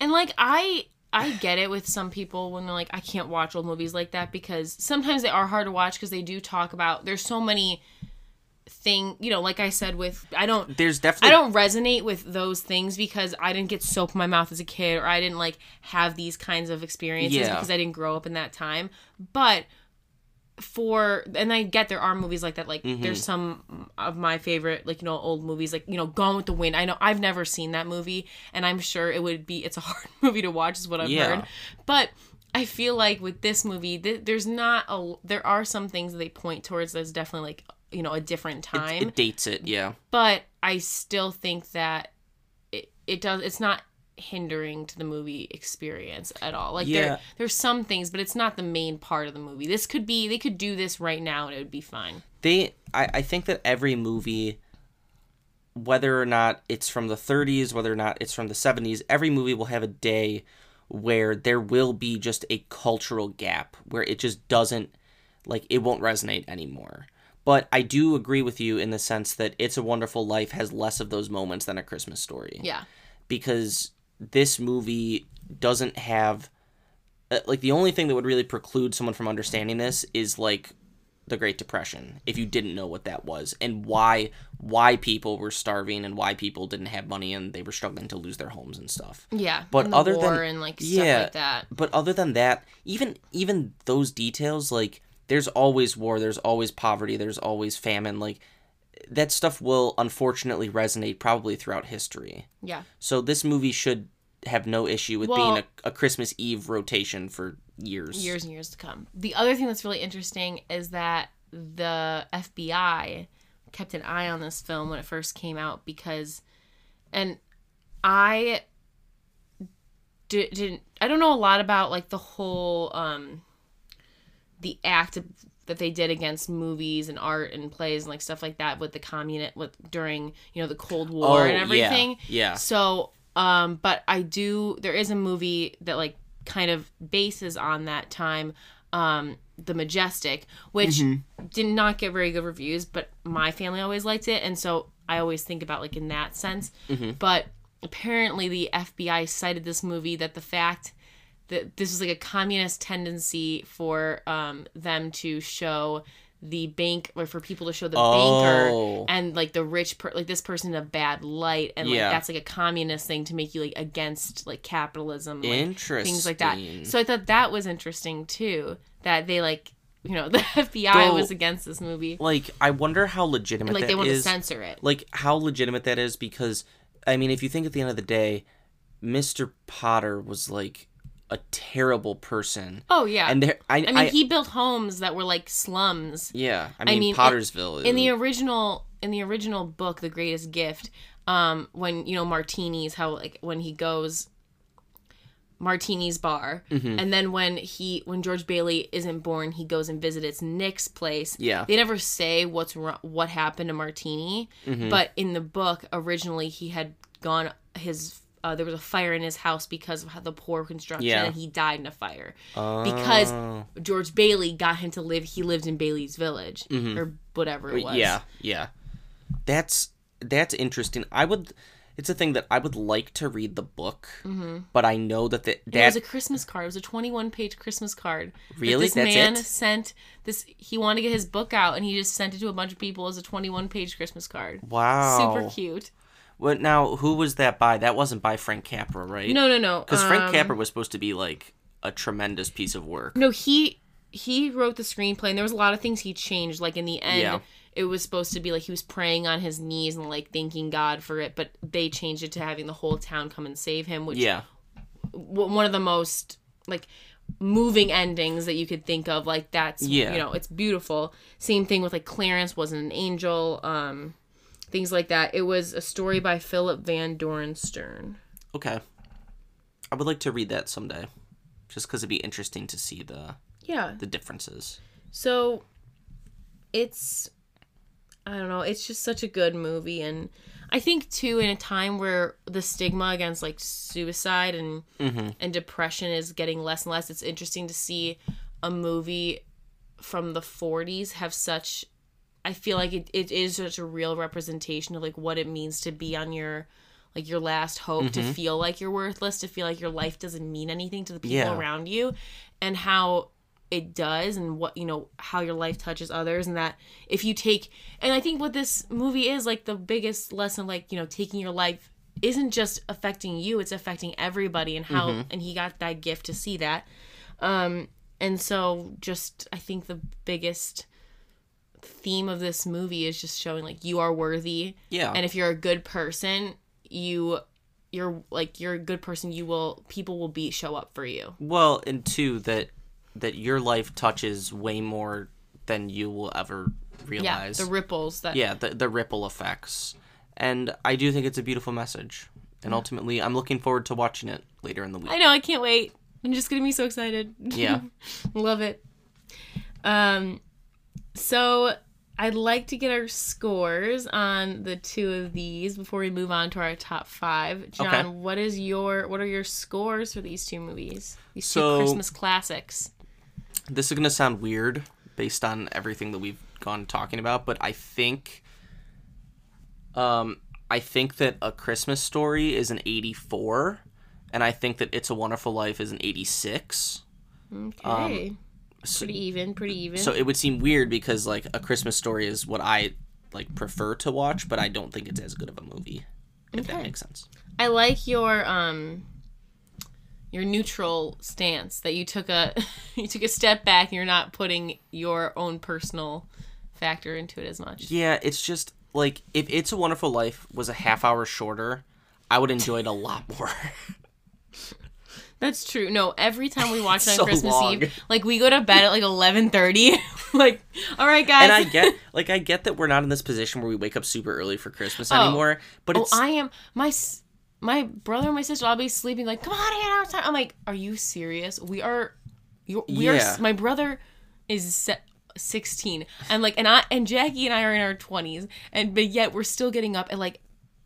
And like I I get it with some people when they're like I can't watch old movies like that because sometimes they are hard to watch because they do talk about there's so many thing, you know, like I said with I don't there's definitely I don't resonate with those things because I didn't get soap in my mouth as a kid or I didn't like have these kinds of experiences Yeah. because I didn't grow up in that time. But for and I get there are movies like that. Like Mm-hmm. there's some of my favorite like you know old movies like you know Gone with the Wind. I know I've never seen that movie and I'm sure it would be it's a hard movie to watch is what I've Yeah. heard. But I feel like with this movie, th- there's not a. There are some things that they point towards that's definitely like you know a different time it dates it. Yeah. but I still think that it, it does it's not hindering to the movie experience at all. Like Yeah. there there's some things, but it's not the main part of the movie. This could be they could do this right now and it would be fine. they I, I think that every movie whether or not it's from the 30s whether or not it's from the 70s every movie will have a day where there will be just a cultural gap where it just doesn't like it won't resonate anymore but i do agree with you in the sense that it's a wonderful life has less of those moments than a christmas story Yeah. because this movie doesn't have uh, like the only thing that would really preclude someone from understanding this is like the Great Depression if you didn't know what that was and why why people were starving and why people didn't have money and they were struggling to lose their homes and stuff. Yeah. But other than and like stuff yeah, like that. But other than that, even even those details like there's always war, there's always poverty, there's always famine like that stuff will unfortunately resonate probably throughout history. Yeah. So this movie should have no issue with Well- being a, a Christmas Eve rotation for years. Years and years to come. The other thing that's really interesting is that the FBI kept an eye on this film when it first came out because and I di- didn't I don't know a lot about like the whole um the act of, that they did against movies and art and plays and like stuff like that with the communist with during you know the Cold War and Oh, yeah, everything. yeah. So um but I do there is a movie that like kind of bases on that time um the majestic which Mm-hmm. did not get very good reviews but my family always liked it and so i always think about like in that sense Mm-hmm. but apparently the fbi cited this movie that the fact that this was like a communist tendency for um them to show the bank or for people to show the Oh. banker and like the rich per- like this person in a bad light and like Yeah. that's like a communist thing to make you like against like capitalism like, Interesting. things like that. So I thought that was interesting too. That they like, you know, the FBI Though- was against this movie. like I wonder how legitimate Like that they want to censor it. like how legitimate that is because I mean if you think at the end of the day, Mr. Potter was like a terrible person. Oh yeah. And there I I mean, I, he built homes that were like slums. yeah, I mean, mean, Pottersville In the original in the original book, The Greatest Gift, um, when you know Martini's how like when he goes Martini's bar, Mm-hmm. and then when he when George Bailey isn't born, he goes and visits Nick's place. Yeah. they never say what's wrong, what happened to Martini, Mm-hmm. but in the book originally he had gone his uh, there was a fire in his house because of how the poor construction, Yeah. and he died in a fire because Oh. George Bailey got him to live. He lived in Bailey's Village or whatever it was. Mm-hmm. Yeah, yeah. That's that's interesting. I would. It's a thing that I would like to read the book, but I know that the, And it was a Christmas card. It was a 21 page Christmas card. that Really? this That's man it? sent this. He wanted to get his book out, and he just sent it to a bunch of people as a 21 page Christmas card. wow. Super cute. What now? Who was that by? That wasn't by Frank Capra, right? No, no, no. because Frank um, Capra was supposed to be like a tremendous piece of work. No, he he wrote the screenplay, and there was a lot of things he changed. Like in the end, Yeah. it was supposed to be like he was praying on his knees and like thanking God for it, but they changed it to having the whole town come and save him, which Yeah, w- one of the most like moving endings that you could think of like that's Yeah. you know it's beautiful same thing with like clarence wasn't an angel um things like that it was a story by philip van doren stern okay. I would like to read that someday, just because it'd be interesting to see the yeah the differences. so it's i don't know it's just such a good movie and i think too in a time where the stigma against like suicide and mm-hmm. and depression is getting less and less it's interesting to see a movie from the 40s have such i feel like it, it is such a real representation of like what it means to be on your like your last hope to feel like you're worthless to feel like your life doesn't mean anything to the people Yeah. around you and how it does and what you know how your life touches others and that if you take and i think what this movie is like the biggest lesson like you know taking your life isn't just affecting you it's affecting everybody and how and he got that gift to see that. Um and so just i think the biggest theme of this movie is just showing like you are worthy Yeah, and if you're a good person you you're like you're a good person you will people will be show up for you well, and two that that your life touches way more than you will ever realize. yeah the ripples that yeah, the the ripple effects, and I do think it's a beautiful message. And ultimately, I'm looking forward to watching it later in the week. I know, I can't wait. I'm just gonna be so excited. Yeah. Love it. Um so I'd like to get our scores on the two of these before we move on to our top five. John, Okay. what is your what are your scores for these two movies? These So- two Christmas classics. this is gonna sound weird based on everything that we've gone talking about, but I think, um, I think that a Christmas Story is an 84, and I think that It's a Wonderful Life is an 86. Okay. So, pretty even, pretty even. so it would seem weird because like a Christmas Story is what I like prefer to watch, but I don't think it's as good of a movie. If that makes sense. I like your um your neutral stance that you took a you took a step back and you're not putting your own personal factor into it as much. Yeah, it's just like if It's a Wonderful Life was a half hour shorter, I would enjoy it a lot more. That's true. No, every time we watch it on So Christmas long. Eve, like we go to bed at like eleven thirty. like, all right, guys. and I get like I get that we're not in this position where we wake up super early for Christmas oh. anymore, but oh, I am my my brother and my sister. I'll be sleeping. Like, come on, it's time. I'm like, are you serious? We are, you we are. Yeah. s- My brother is se- sixteen, and like, and I and Jackie and I are in our twenties, and but yet we're still getting up at like.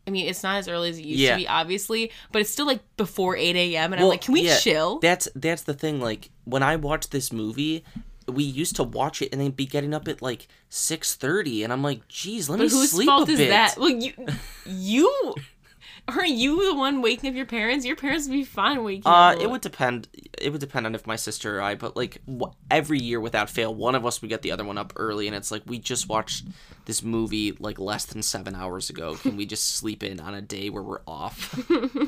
I mean, it's not as early as it used Yeah. to be, obviously, but it's still like before eight a.m. And I'm like, can we yeah, chill? That's that's the thing. Like when I watch this movie, we used to watch it and then be getting up at like six thirty, and I'm like, geez, let me But whose sleep fault a is bit. that? Well, you, you, are you the one waking up your parents? Your parents would be fine waking Uh, it would depend. It would depend on if my sister or I, but like wh- every year without fail, one of us would get the other one up early, and it's like we just watched this movie like less than seven hours ago. Can we just sleep in on a day where we're off?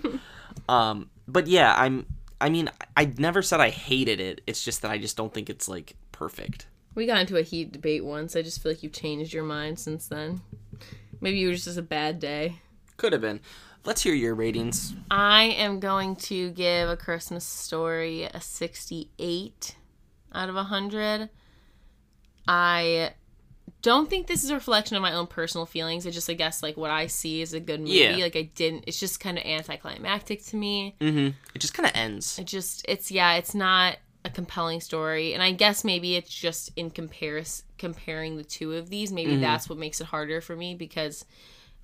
um, but yeah, I'm. I mean, I never said I hated it. It's just that I just don't think it's like perfect. We got into a heat debate once. I just feel like you've changed your mind since then. Maybe it was just a bad day. Could have been. Let's hear your ratings. I am going to give A Christmas Story a 68 out of 100. I don't think this is a reflection of my own personal feelings. It's just, I guess, like what I see is a good movie. Yeah. Like, I didn't, it's just kind of anticlimactic to me. Mm-hmm. It just kind of ends. It just, it's, yeah, it's not a compelling story. And I guess maybe it's just in comparis- comparing the two of these. Maybe that's what makes it harder for me because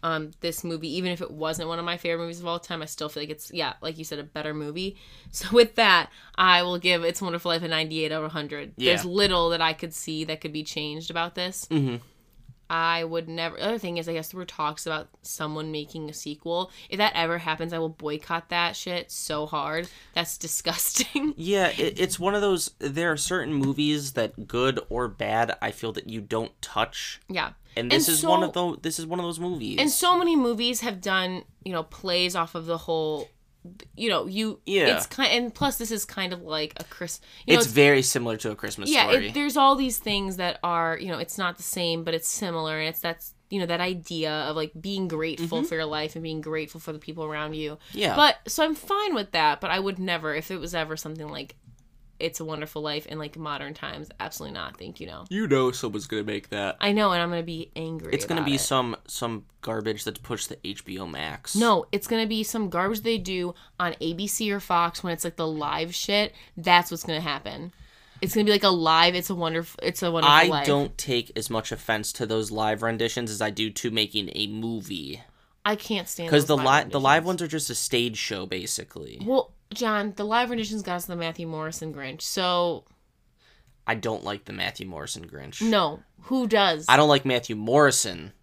um, this movie, even if it wasn't one of my favorite movies of all time, I still feel like it's yeah, like you said, a better movie. So with that, I will give It's a Wonderful Life a 98 out of 100. There's little that I could see that could be changed about this. Mhm. I would never. The other thing is, I guess there were talks about someone making a sequel. If that ever happens, I will boycott that shit so hard. That's disgusting. Yeah, it, it's one of those. There are certain movies that, good or bad, I feel that you don't touch, yeah. And this And is one of those. This is one of those movies. And so many movies have done, you know, plays off of the whole, you know, you. Yeah. It's kind, and plus this is kind of like a Chris. You know, it's very similar to a Christmas yeah. story. It, there's all these things that are, you know, it's not the same, but it's similar, and it's that's you know that idea of like being grateful for your life and being grateful for the people around you. Mm-hmm. yeah, But so I'm fine with that, but I would never if it was ever something like. It's a Wonderful Life in like modern times. Absolutely not. Thank you. No. you know someone's gonna make that. I know, and I'm gonna be angry. It's gonna be it. some some garbage that's pushed to HBO Max. No, it's gonna be some garbage they do on ABC or Fox when it's like the live shit. That's what's gonna happen. It's gonna be like a live. It's a wonderful. It's a wonderful. I life. don't take as much offense to those live renditions as I do to making a movie I can't stand because the li- the live ones are just a stage show basically. Well, John, the live renditions got us the Matthew Morrison Grinch. So I don't like the Matthew Morrison Grinch. no, who does? I don't like Matthew Morrison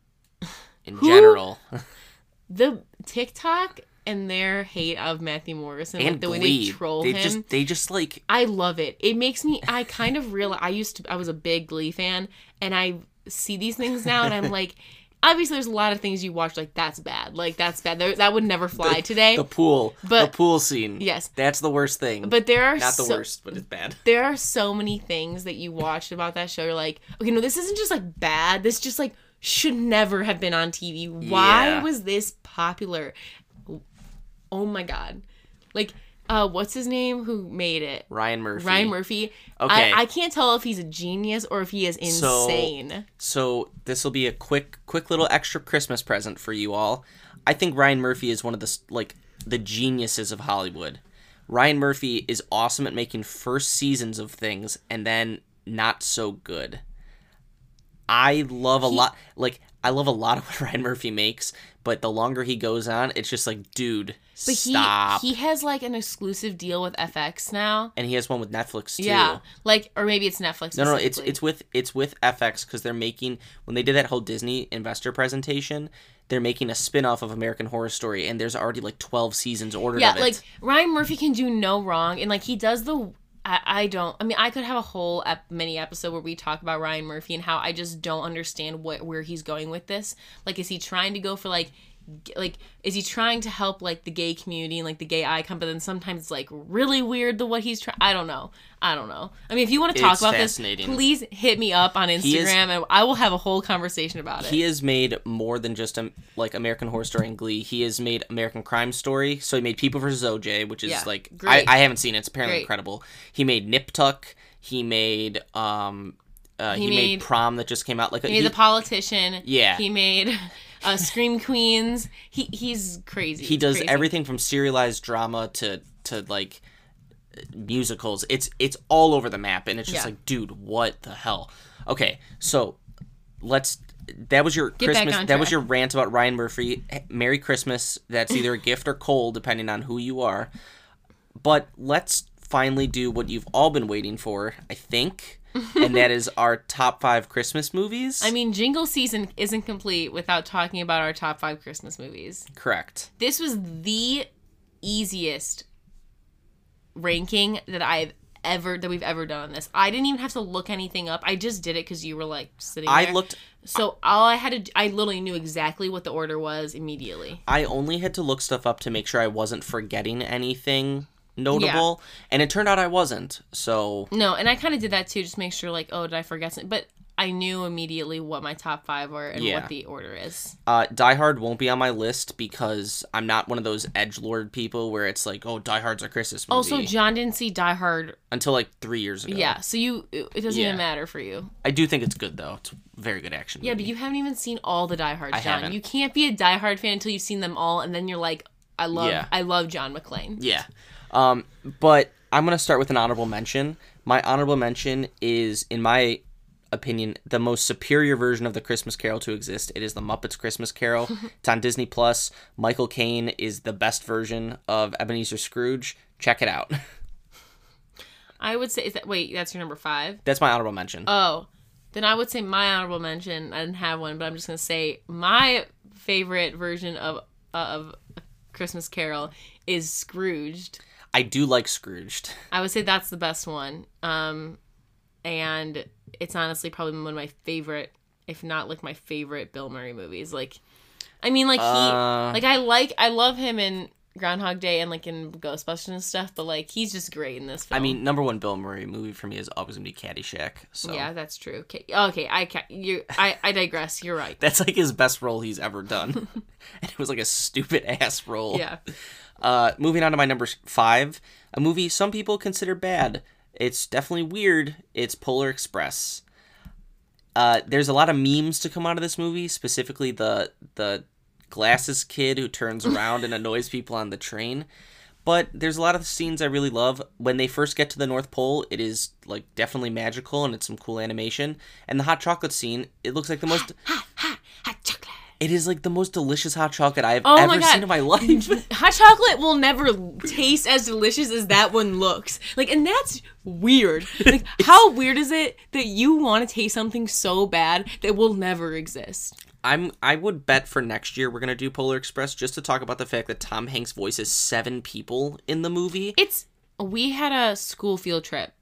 in Who? general. the TikTok and their hate of Matthew Morrison, and like the way Glee. they troll they him. just they just like I love it. It makes me. I kind of realize. I used to. I was a big Glee fan, and I see these things now, and I'm like, obviously, there's a lot of things you watch like that's bad. Like that's bad. There, that would never fly today. the pool, But- the pool scene. Yes. that's the worst thing. but there are not the worst, but it's bad. There are so many things that you watched about that show. You're like, okay, no, this isn't just like bad. This just like should never have been on TV. Why Yeah. was this popular? Oh my god, like. Uh, what's his name? Who made it? Ryan Murphy. Ryan Murphy. Okay. I, I can't tell if he's a genius or if he is insane. So this will be a quick, quick little extra Christmas present for you all. I think Ryan Murphy is one of the like the geniuses of Hollywood. Ryan Murphy is awesome at making first seasons of things and then not so good. I love a lot like I love a lot of what Ryan Murphy makes, but the longer he goes on, it's just like, dude, but stop. he he has like an exclusive deal with FX now. and he has one with Netflix too. Yeah, like or maybe it's Netflix. No, no, it's it's with it's with FX because they're making when they did that whole Disney investor presentation, they're making a spin-off of American Horror Story, and there's already like twelve seasons ordered yeah. of it. Like Ryan Murphy can do no wrong, and like he does the. I, don't. I mean, I could have a whole ep- mini episode where we talk about Ryan Murphy and how I just don't understand what where he's going with this. Like, is he trying to go for like, like, is he trying to help like the gay community and like the gay icon? But then sometimes it's like really weird the what he's trying. I don't know. I don't know. I mean, if you want to talk It's about this, please hit me up on Instagram is- and I will have a whole conversation about it. he has made more than just um, like American Horror Story and Glee. He has made American Crime Story. So he made People vs. OJ, which is Yeah, like I. I haven't seen it. It's apparently Great. incredible. He made Nip Tuck. He made um uh, he, He made, made- Prom that just came out. Like He he, made the politician. Yeah. He made uh, Scream Queens. He he's crazy. he does Crazy. everything from serialized drama to to like musicals it's it's all over the map and it's just Yeah. like dude what the hell okay so let's that was your Get christmas that was your rant about ryan murphy merry christmas that's either a gift or cold depending on who you are but let's finally do what you've all been waiting for i think and that is our top five christmas movies I mean, jingle season isn't complete without talking about our top five Christmas movies. correct This was the easiest ranking that I've ever that we've ever done on this. I didn't even have to look anything up. I just did it because you were like sitting there. i looked So all I had to, I literally knew exactly what the order was immediately. I only had to look stuff up to make sure I wasn't forgetting anything notable, and it turned out I wasn't. So No, and I kind of did that too, just make sure like, oh, did I forget something? But I knew immediately what my top five were and Yeah. what the order is. uh, Die Hard won't be on my list because I'm not one of those edge lord people where it's like, oh, Die Hard's a Christmas movie. Also, John didn't see Die Hard. until like three years ago. Yeah, so you it doesn't Yeah. even matter for you. I do think it's good though. It's very good action. Yeah, but you haven't even seen all the Die Hards, I John. haven't. You can't be a Die Hard fan until you've seen them all, and then you're like, I love, Yeah. I love John McClane. Yeah. Um, but I'm gonna start with an honorable mention. My honorable mention is in my opinion, the most superior version of the Christmas Carol to exist. It is the Muppets Christmas Carol. it's on Disney Plus. Michael Caine is the best version of Ebenezer Scrooge. Check it out. I would say is that wait, that's your number five. That's my honorable mention. Oh, then I would say my honorable mention. I didn't have one, but I'm just gonna say my favorite version of of Christmas Carol is Scrooged. I do like Scrooged. I would say that's the best one. Um, and it's honestly probably one of my favorite, if not like my favorite Bill Murray movies. Like, I mean, like he, Uh. like I like, I love him in Groundhog Day and like in Ghostbusters and stuff. But like, he's just great in this film. I mean, number one Bill Murray movie for me is always gonna be Caddyshack. So yeah, that's true. Okay, okay, I ca- you, I, I digress. You're right. that's like his best role he's ever done, and it was like a stupid ass role. Yeah. Uh, moving on to my number five, a movie some people consider bad. It's definitely weird. It's Polar Express. Uh, there's a lot of memes to come out of this movie, specifically the the glasses kid who turns around and annoys people on the train. But there's a lot of scenes I really love. When they first get to the North Pole, it is like definitely magical and it's some cool animation. And the hot chocolate scene, it looks like the most. It is like the most delicious hot chocolate I've Oh ever seen in my life. Hot chocolate will never taste as delicious as that one looks. Like, and that's weird. Like, how weird is it that you want to taste something so bad that will never exist? I'm I would bet for next year we're gonna do Polar Express just to talk about the fact that Tom Hanks voices seven people in the movie. It's we had a school field trip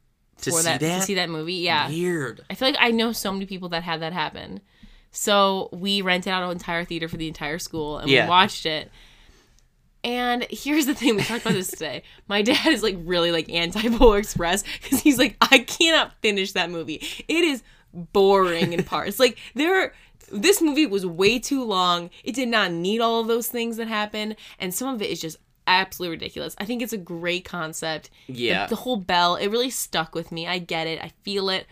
To for see that, that? to see that movie. Yeah, Weird. I feel like I know so many people that had that happen. So we rented out an entire theater for the entire school and Yeah. we watched it. And here's the thing, we talked about this today. My dad is like really like anti Polar Express because he's like, I cannot finish that movie. It is boring in parts. like there this movie was way too long. It did not need all of those things that happen, and some of it is just absolutely ridiculous. I think it's a great concept. The- Yeah. the whole bell, it really stuck with me. I get it. I feel it.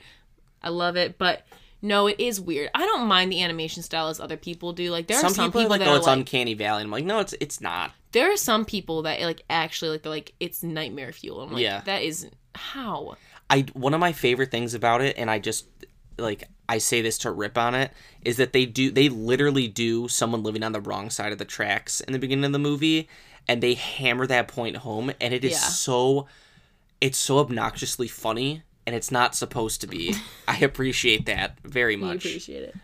I love it, but no, it is weird. I don't mind the animation style as other people do. Like there Some, are some people, people, are like, that oh, it's like, uncanny valley. I'm like, no, it's it's not. there are some people that like actually like they're like it's nightmare fuel. I'm like, Yeah. that is how. I one of my favorite things about it, and I just like I say this to rip on it, is that they do they literally do someone living on the wrong side of the tracks in the beginning of the movie, and they hammer that point home, and it is Yeah. so it's so obnoxiously funny, and it's not supposed to be. I appreciate that very We much. appreciate it.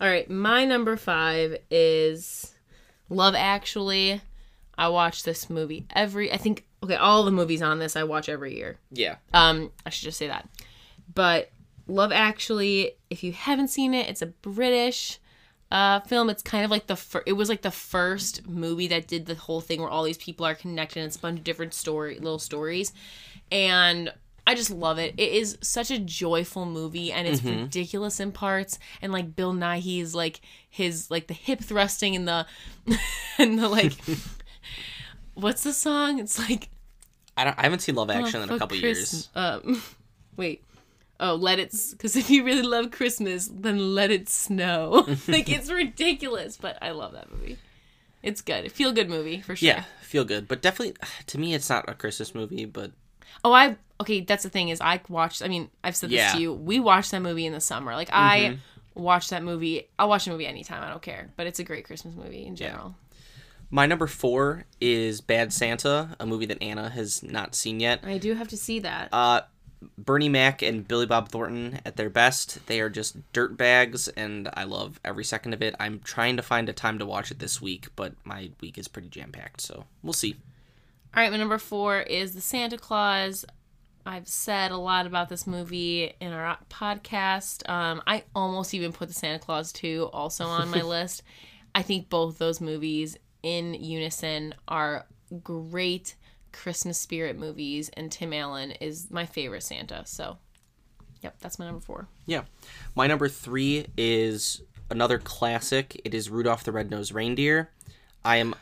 All right, my number five is Love Actually. I watch this movie every. I think okay, all the movies on this I watch every year. Yeah. Um, I should just say that. But Love Actually, if you haven't seen it, it's a British uh, film. It's kind of like the fir- it was like the first movie that did the whole thing where all these people are connected. And it's a bunch of different story little stories, and I just love it. It is such a joyful movie, and it's ridiculous in parts. And like Bill Nighy's like his like the hip thrusting and the and the like. What's the song? It's like I don't I haven't seen Love Actually Oh, in a couple years. Um, wait. Oh, let it. Because if you really love Christmas, then let it snow. like it's ridiculous, but I love that movie. It's good. Feel good movie for sure. Yeah, feel good, but definitely to me it's not a Christmas movie, but Oh, I okay. That's the thing is I watched. I mean, I've said this to you. We watched that movie in the summer. Like I watched that movie. I'll watch a movie anytime. I don't care. But it's a great Christmas movie in general. my number 4 is Bad Santa, a movie that Anna has not seen yet. I do have to see that. Uh, Bernie Mac and Billy Bob Thornton at their best. They are just dirt bags, and I love every second of it. I'm trying to find a time to watch it this week, but my week is pretty jam packed, so we'll see. All right, my number four is the Santa Clause. I've said a lot about this movie in our podcast. Um, I almost even put the Santa Clause 2 also on my list. I think both those movies in unison are great Christmas spirit movies, and Tim Allen is my favorite Santa. So, yep, that's my number four. Yeah. My number three is another classic. It is Rudolph the Red-Nosed Reindeer. I am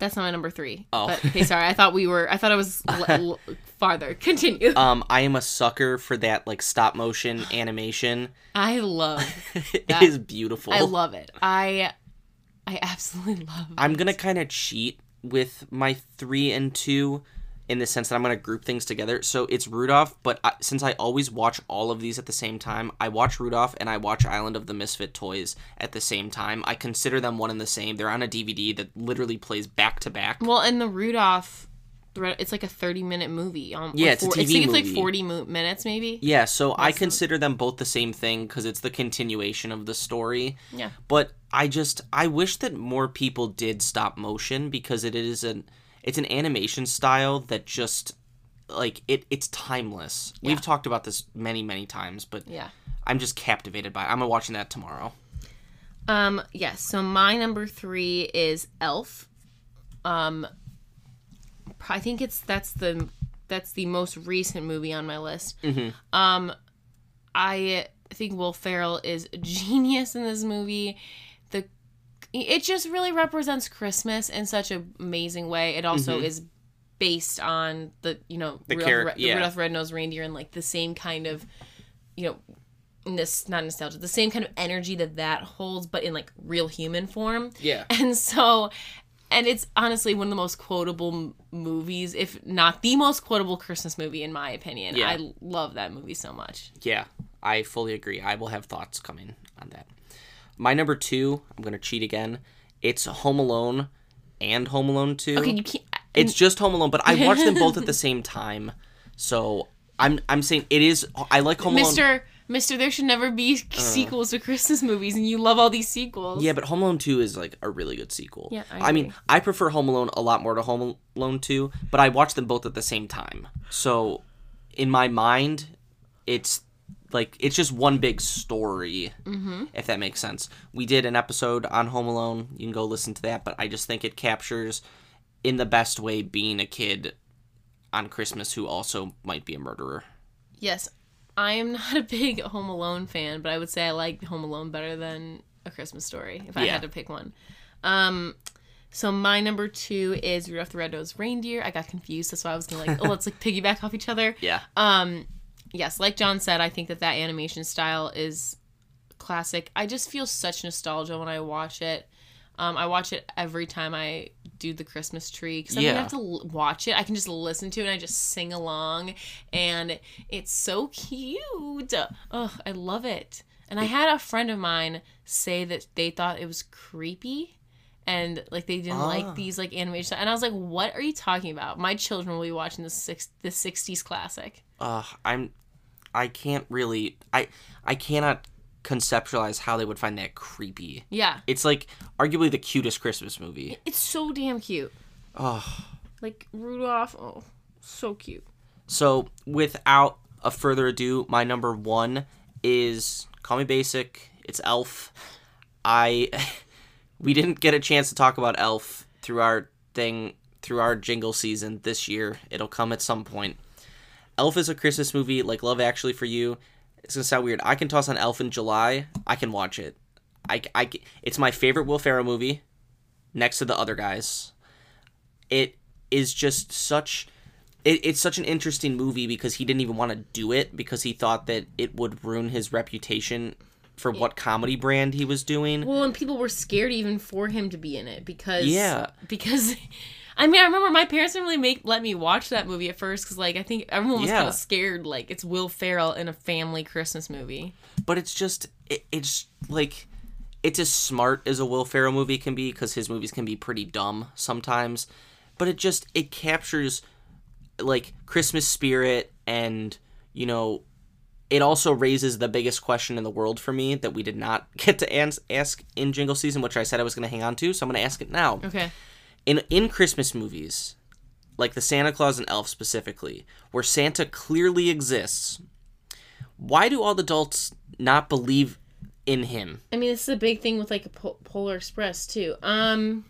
That's not my number three. Oh. But, okay, sorry. I thought we were, I thought I was l- l- farther. Continue. um I am a sucker for that like stop motion animation. I love, It That- is beautiful. I love it. I, I absolutely love I'm gonna kind of cheat with my three and two in the sense that I'm going to group things together. So it's Rudolph, but I, since I always watch all of these at the same time, I watch Rudolph and I watch Island of the Misfit Toys at the same time. I consider them one and the same. They're on a DVD that literally plays back to back. Well, and the Rudolph, it's like a thirty-minute movie. Um, Yeah, it's a four- TV I think it's like forty mo- minutes, maybe. Yeah, so I consider them both the same thing because it's the continuation of the story. Yeah. But I just I wish that more people did stop motion because it is an it's an animation style that just like it it's timeless. Yeah. We've talked about this many many times, but Yeah. I'm just captivated by it. I'm watching that tomorrow. Um. Yes. So my number three is Elf. Um. I think it's that's the that's the most recent movie on my list. Mhm. Um, I think Will Ferrell is a genius in this movie. It just really represents Christmas in such an amazing way. It also is based on the you know Mm-hmm. The Rudolph, the yeah. Rudolph Red-Nosed Reindeer and like the same kind of you know this not nostalgia the same kind of energy that that holds but in like real human form Yeah. and so and it's honestly one of the most quotable m- movies if not the most quotable christmas movie in my opinion Yeah. i love that movie so much Yeah, I fully agree. I will have thoughts coming on that. My number 2, I'm going to cheat again. It's Home Alone and Home Alone 2. okay you can't It's just Home Alone, but I watched them both at the same time. So I'm I'm saying it is. I like Home Alone. mr mr there should never be uh. sequels to christmas movies and you love all these sequels Yeah, but Home Alone Two is like a really good sequel. Yeah, I mean, agree. I prefer Home Alone a lot more to Home Alone Two, but I watched them both at the same time. So in my mind, it's like it's just one big story. Mm-hmm. If that makes sense. We did an episode on Home Alone. You can go listen to that. But I just think it captures, in the best way, being a kid on Christmas who also might be a murderer. yes i am not a big home alone fan but i would say i like home alone better than a christmas story if i Yeah. had to pick one um so my number two is Rudolph the Red-Nosed Reindeer. I got confused. That's why I was gonna like, oh, let's like piggyback off each other. Yeah. Um, yes, like John said, I think that that animation style is classic. I just feel such nostalgia when I watch it. Um, I watch it every time I do the Christmas tree because I don't have to l- watch it. I can just listen to it and I just sing along, and it's so cute. Oh, I love it. And I had a friend of mine say that they thought it was creepy and like they didn't Ah. like these like animation and I was like, "What are you talking about? My children will be watching the six the '60s classic." uh, I'm I can't really I I cannot conceptualize how they would find that creepy. Yeah, It's like arguably the cutest Christmas movie. it's so damn cute. Oh. Like Rudolph, oh, so cute. So without a further ado, my number one is Call Me Basic. It's Elf. I we didn't get a chance to talk about Elf through our thing through our jingle season this year. It'll come at some point. Elf is a Christmas movie like Love Actually for you. It's gonna sound weird. I can toss on Elf in July. I can watch it. I, I it's my favorite Will Ferrell movie, next to the other guys. It is just such. It, it's such an interesting movie because he didn't even want to do it because he thought that it would ruin his reputation for what comedy brand he was doing. Well, and people were scared even for him to be in it because Yeah. because I mean I remember my parents didn't really make let me watch that movie at first because like I think everyone was Yeah. kind of scared like it's Will Ferrell in a family Christmas movie. but it's just it, it's like it's as smart as a Will Ferrell movie can be because his movies can be pretty dumb sometimes, but it just it captures like Christmas spirit and you know it also raises the biggest question in the world for me that we did not get to ans- ask in Jingle season, which I said I was going to hang on to, so I'm going to ask it now. Okay. In in Christmas movies, like the Santa Clause and Elf specifically, where Santa clearly exists, why do all the adults not believe in him? I mean, this is a big thing with like a po- Polar Express too. Um,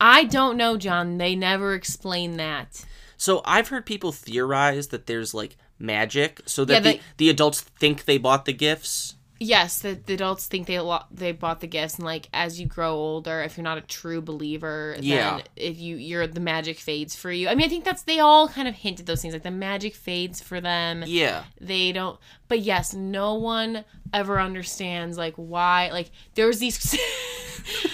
I don't know, John. They never explain that. So I've heard people theorize that there's like magic, so that Yeah, the, the adults think they bought the gifts. Yes, the, the adults think they lo- they bought the gifts, and like as you grow older, if you're not a true believer, Yeah. then if you you're the magic fades for you. I mean, I think that's they all kind of hinted those things, like the magic fades for them. Yeah. They don't, but yes, no one ever understands like why. Like there's these.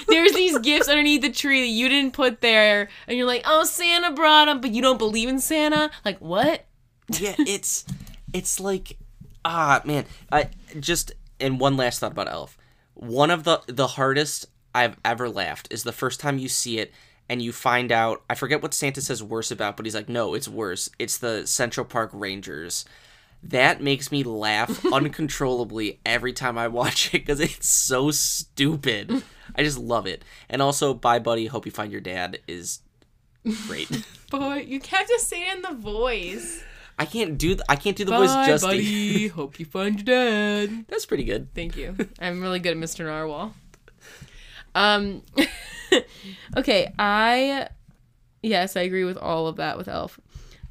There's these gifts underneath the tree that you didn't put there, and you're like, "Oh, Santa brought them," but you don't believe in Santa. Like what? yeah, it's it's like ah man. I just and one last thought about Elf. One of the the hardest I've ever laughed is the first time you see it and you find out I forget what Santa says worse about, but he's like, no, it's worse. It's the Central Park Rangers. That makes me laugh uncontrollably every time I watch it because it's so stupid. I just love it. And also, bye, buddy. Hope you find your dad is great. But you have just say it in the voice. I can't do th- I can't do the voice Bye, justice. buddy. Hope you find your dad. That's pretty good. Thank you. I'm really good at Mr. Narwhal. Um Okay, I yes, I agree with all of that with Elf.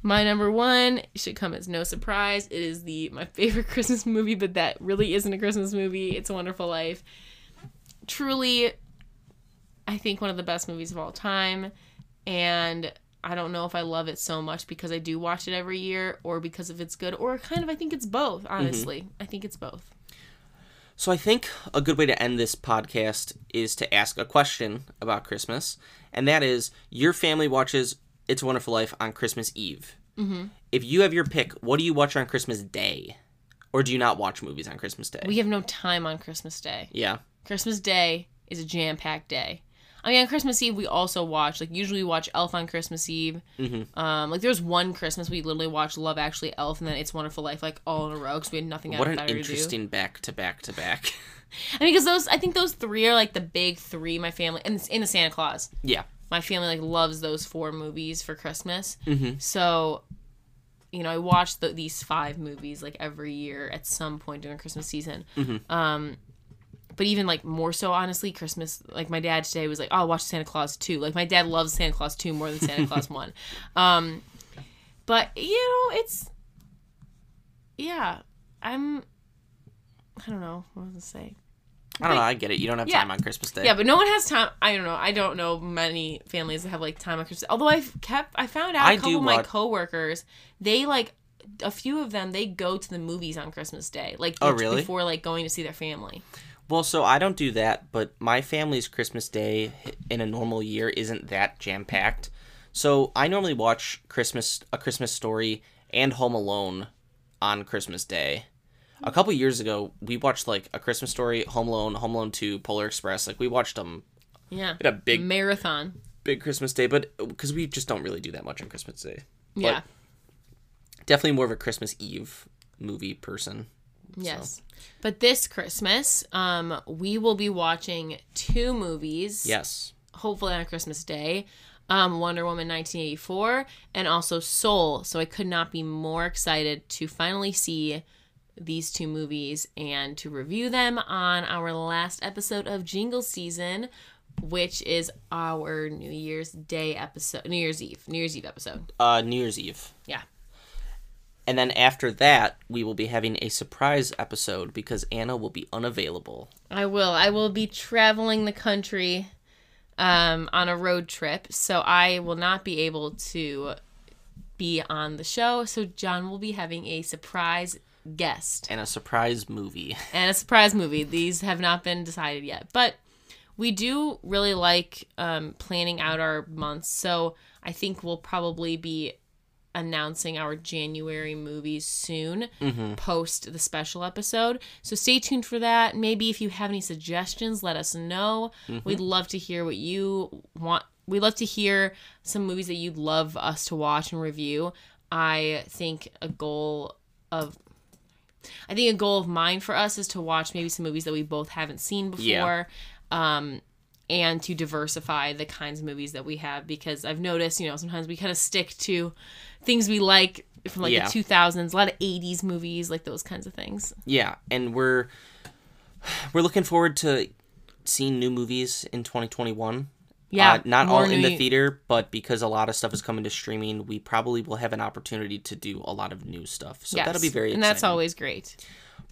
My number one should come as no surprise. It is the my favorite Christmas movie, but that really isn't a Christmas movie. It's a Wonderful Life. Truly, I think one of the best movies of all time. And I don't know if I love it so much because I do watch it every year or because if it's good or kind of I think it's both, honestly. I think it's both. So I think a good way to end this podcast is to ask a question about Christmas, and that is your family watches It's a Wonderful Life on Christmas Eve. Mm-hmm. If you have your pick, what do you watch on Christmas Day, or do you not watch movies on Christmas Day? We have no time on Christmas Day. yeah, Christmas Day is a jam packed day. I mean, on Christmas Eve, we also watch, like, usually we watch Elf on Christmas Eve. Mm-hmm. Um, like, there's one Christmas we literally watched Love Actually Elf and then It's Wonderful Life, like, all in a row because we had nothing what else an to do. interesting back to back to back. I mean, because those, I think those three are, like, the big three, my family, and in the Santa Clause. Yeah, My family, like, loves those four movies for Christmas. Mm-hmm. So, you know, I watch the, these five movies, like, every year at some point during Christmas season. Mm-hmm. Um, but even like more so honestly christmas like my dad today was like oh i'll watch santa clause 2 like my dad loves santa clause 2 more than santa clause 1 um but you know it's yeah i'm i don't know what was i say I don't know. I get it. You don't have Yeah. time on Christmas Day. yeah but no one has time i don't know i don't know many families that have like time on christmas although i've kept i found out I a couple do of my watch- coworkers they like a few of them they go to the movies on christmas day like Oh, really? before like going to see their family Well, so I don't do that, but my family's Christmas Day in a normal year isn't that jam packed. So I normally watch Christmas a Christmas Story and Home Alone on Christmas Day. A couple years ago, we watched like a Christmas Story, Home Alone, Home Alone Two, Polar Express. Like we watched them yeah in a big, marathon big Christmas Day, but uh, because we just don't really do that much on Christmas Day. yeah Definitely more of a Christmas Eve movie person. Yes. But this Christmas, um, we will be watching two movies. Yes. Hopefully on Christmas Day. Um, Wonder Woman 1984 and also Soul. So I could not be more excited to finally see these two movies and to review them on our last episode of Jingle Season, which is our New Year's Day episode, New Year's Eve, New Year's Eve episode. Uh, New Year's Eve. Yeah. And then after that, we will be having a surprise episode because Anna will be unavailable. I will. I will be traveling the country um, on a road trip, so I will not be able to be on the show. So John will be having a surprise guest And a surprise movie. and a surprise movie. These have not been decided yet, but we do really like um, planning out our months. So I think we'll probably be announcing our January movies soon post the special episode. So stay tuned for that. Maybe if you have any suggestions, let us know. We'd love to hear what you want. We'd love to hear some movies that you'd love us to watch and review. I think a goal of I think a goal of mine for us is to watch maybe some movies that we both haven't seen before. Yeah. Um, and to diversify the kinds of movies that we have because I've noticed, you know, sometimes we kind of stick to things we like from like Yeah. the 2000s, a lot of 80s movies, like those kinds of things. Yeah, and we're we're looking forward to seeing new movies in 2021. Yeah, Uh, not all in the theater, but because a lot of stuff is coming to streaming, we probably will have an opportunity to do a lot of new stuff. So Yes, that'll be very and exciting. that's always great.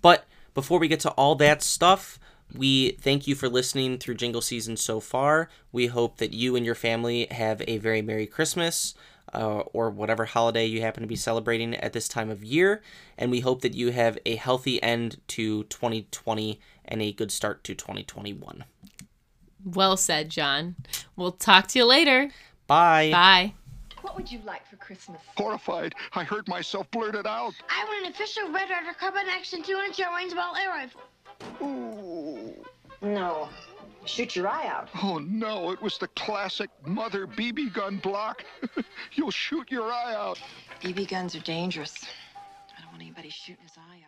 But before we get to all that stuff, we thank you for listening through Jingle Season so far. We hope that you and your family have a very Merry Christmas uh, or whatever holiday you happen to be celebrating at this time of year. And we hope that you have a healthy end to 2020 and a good start to 2021. Well said, John. We'll talk to you later. Bye. Bye. What would you like for Christmas? Horrified, I heard myself blurt it out. I want an official Red Ryder carbine Action 200 range ball air rifle. Ooh. No. Shoot your eye out. Oh no, it was the classic mother BB gun block. You'll shoot your eye out. BB guns are dangerous. I don't want anybody shooting his eye out.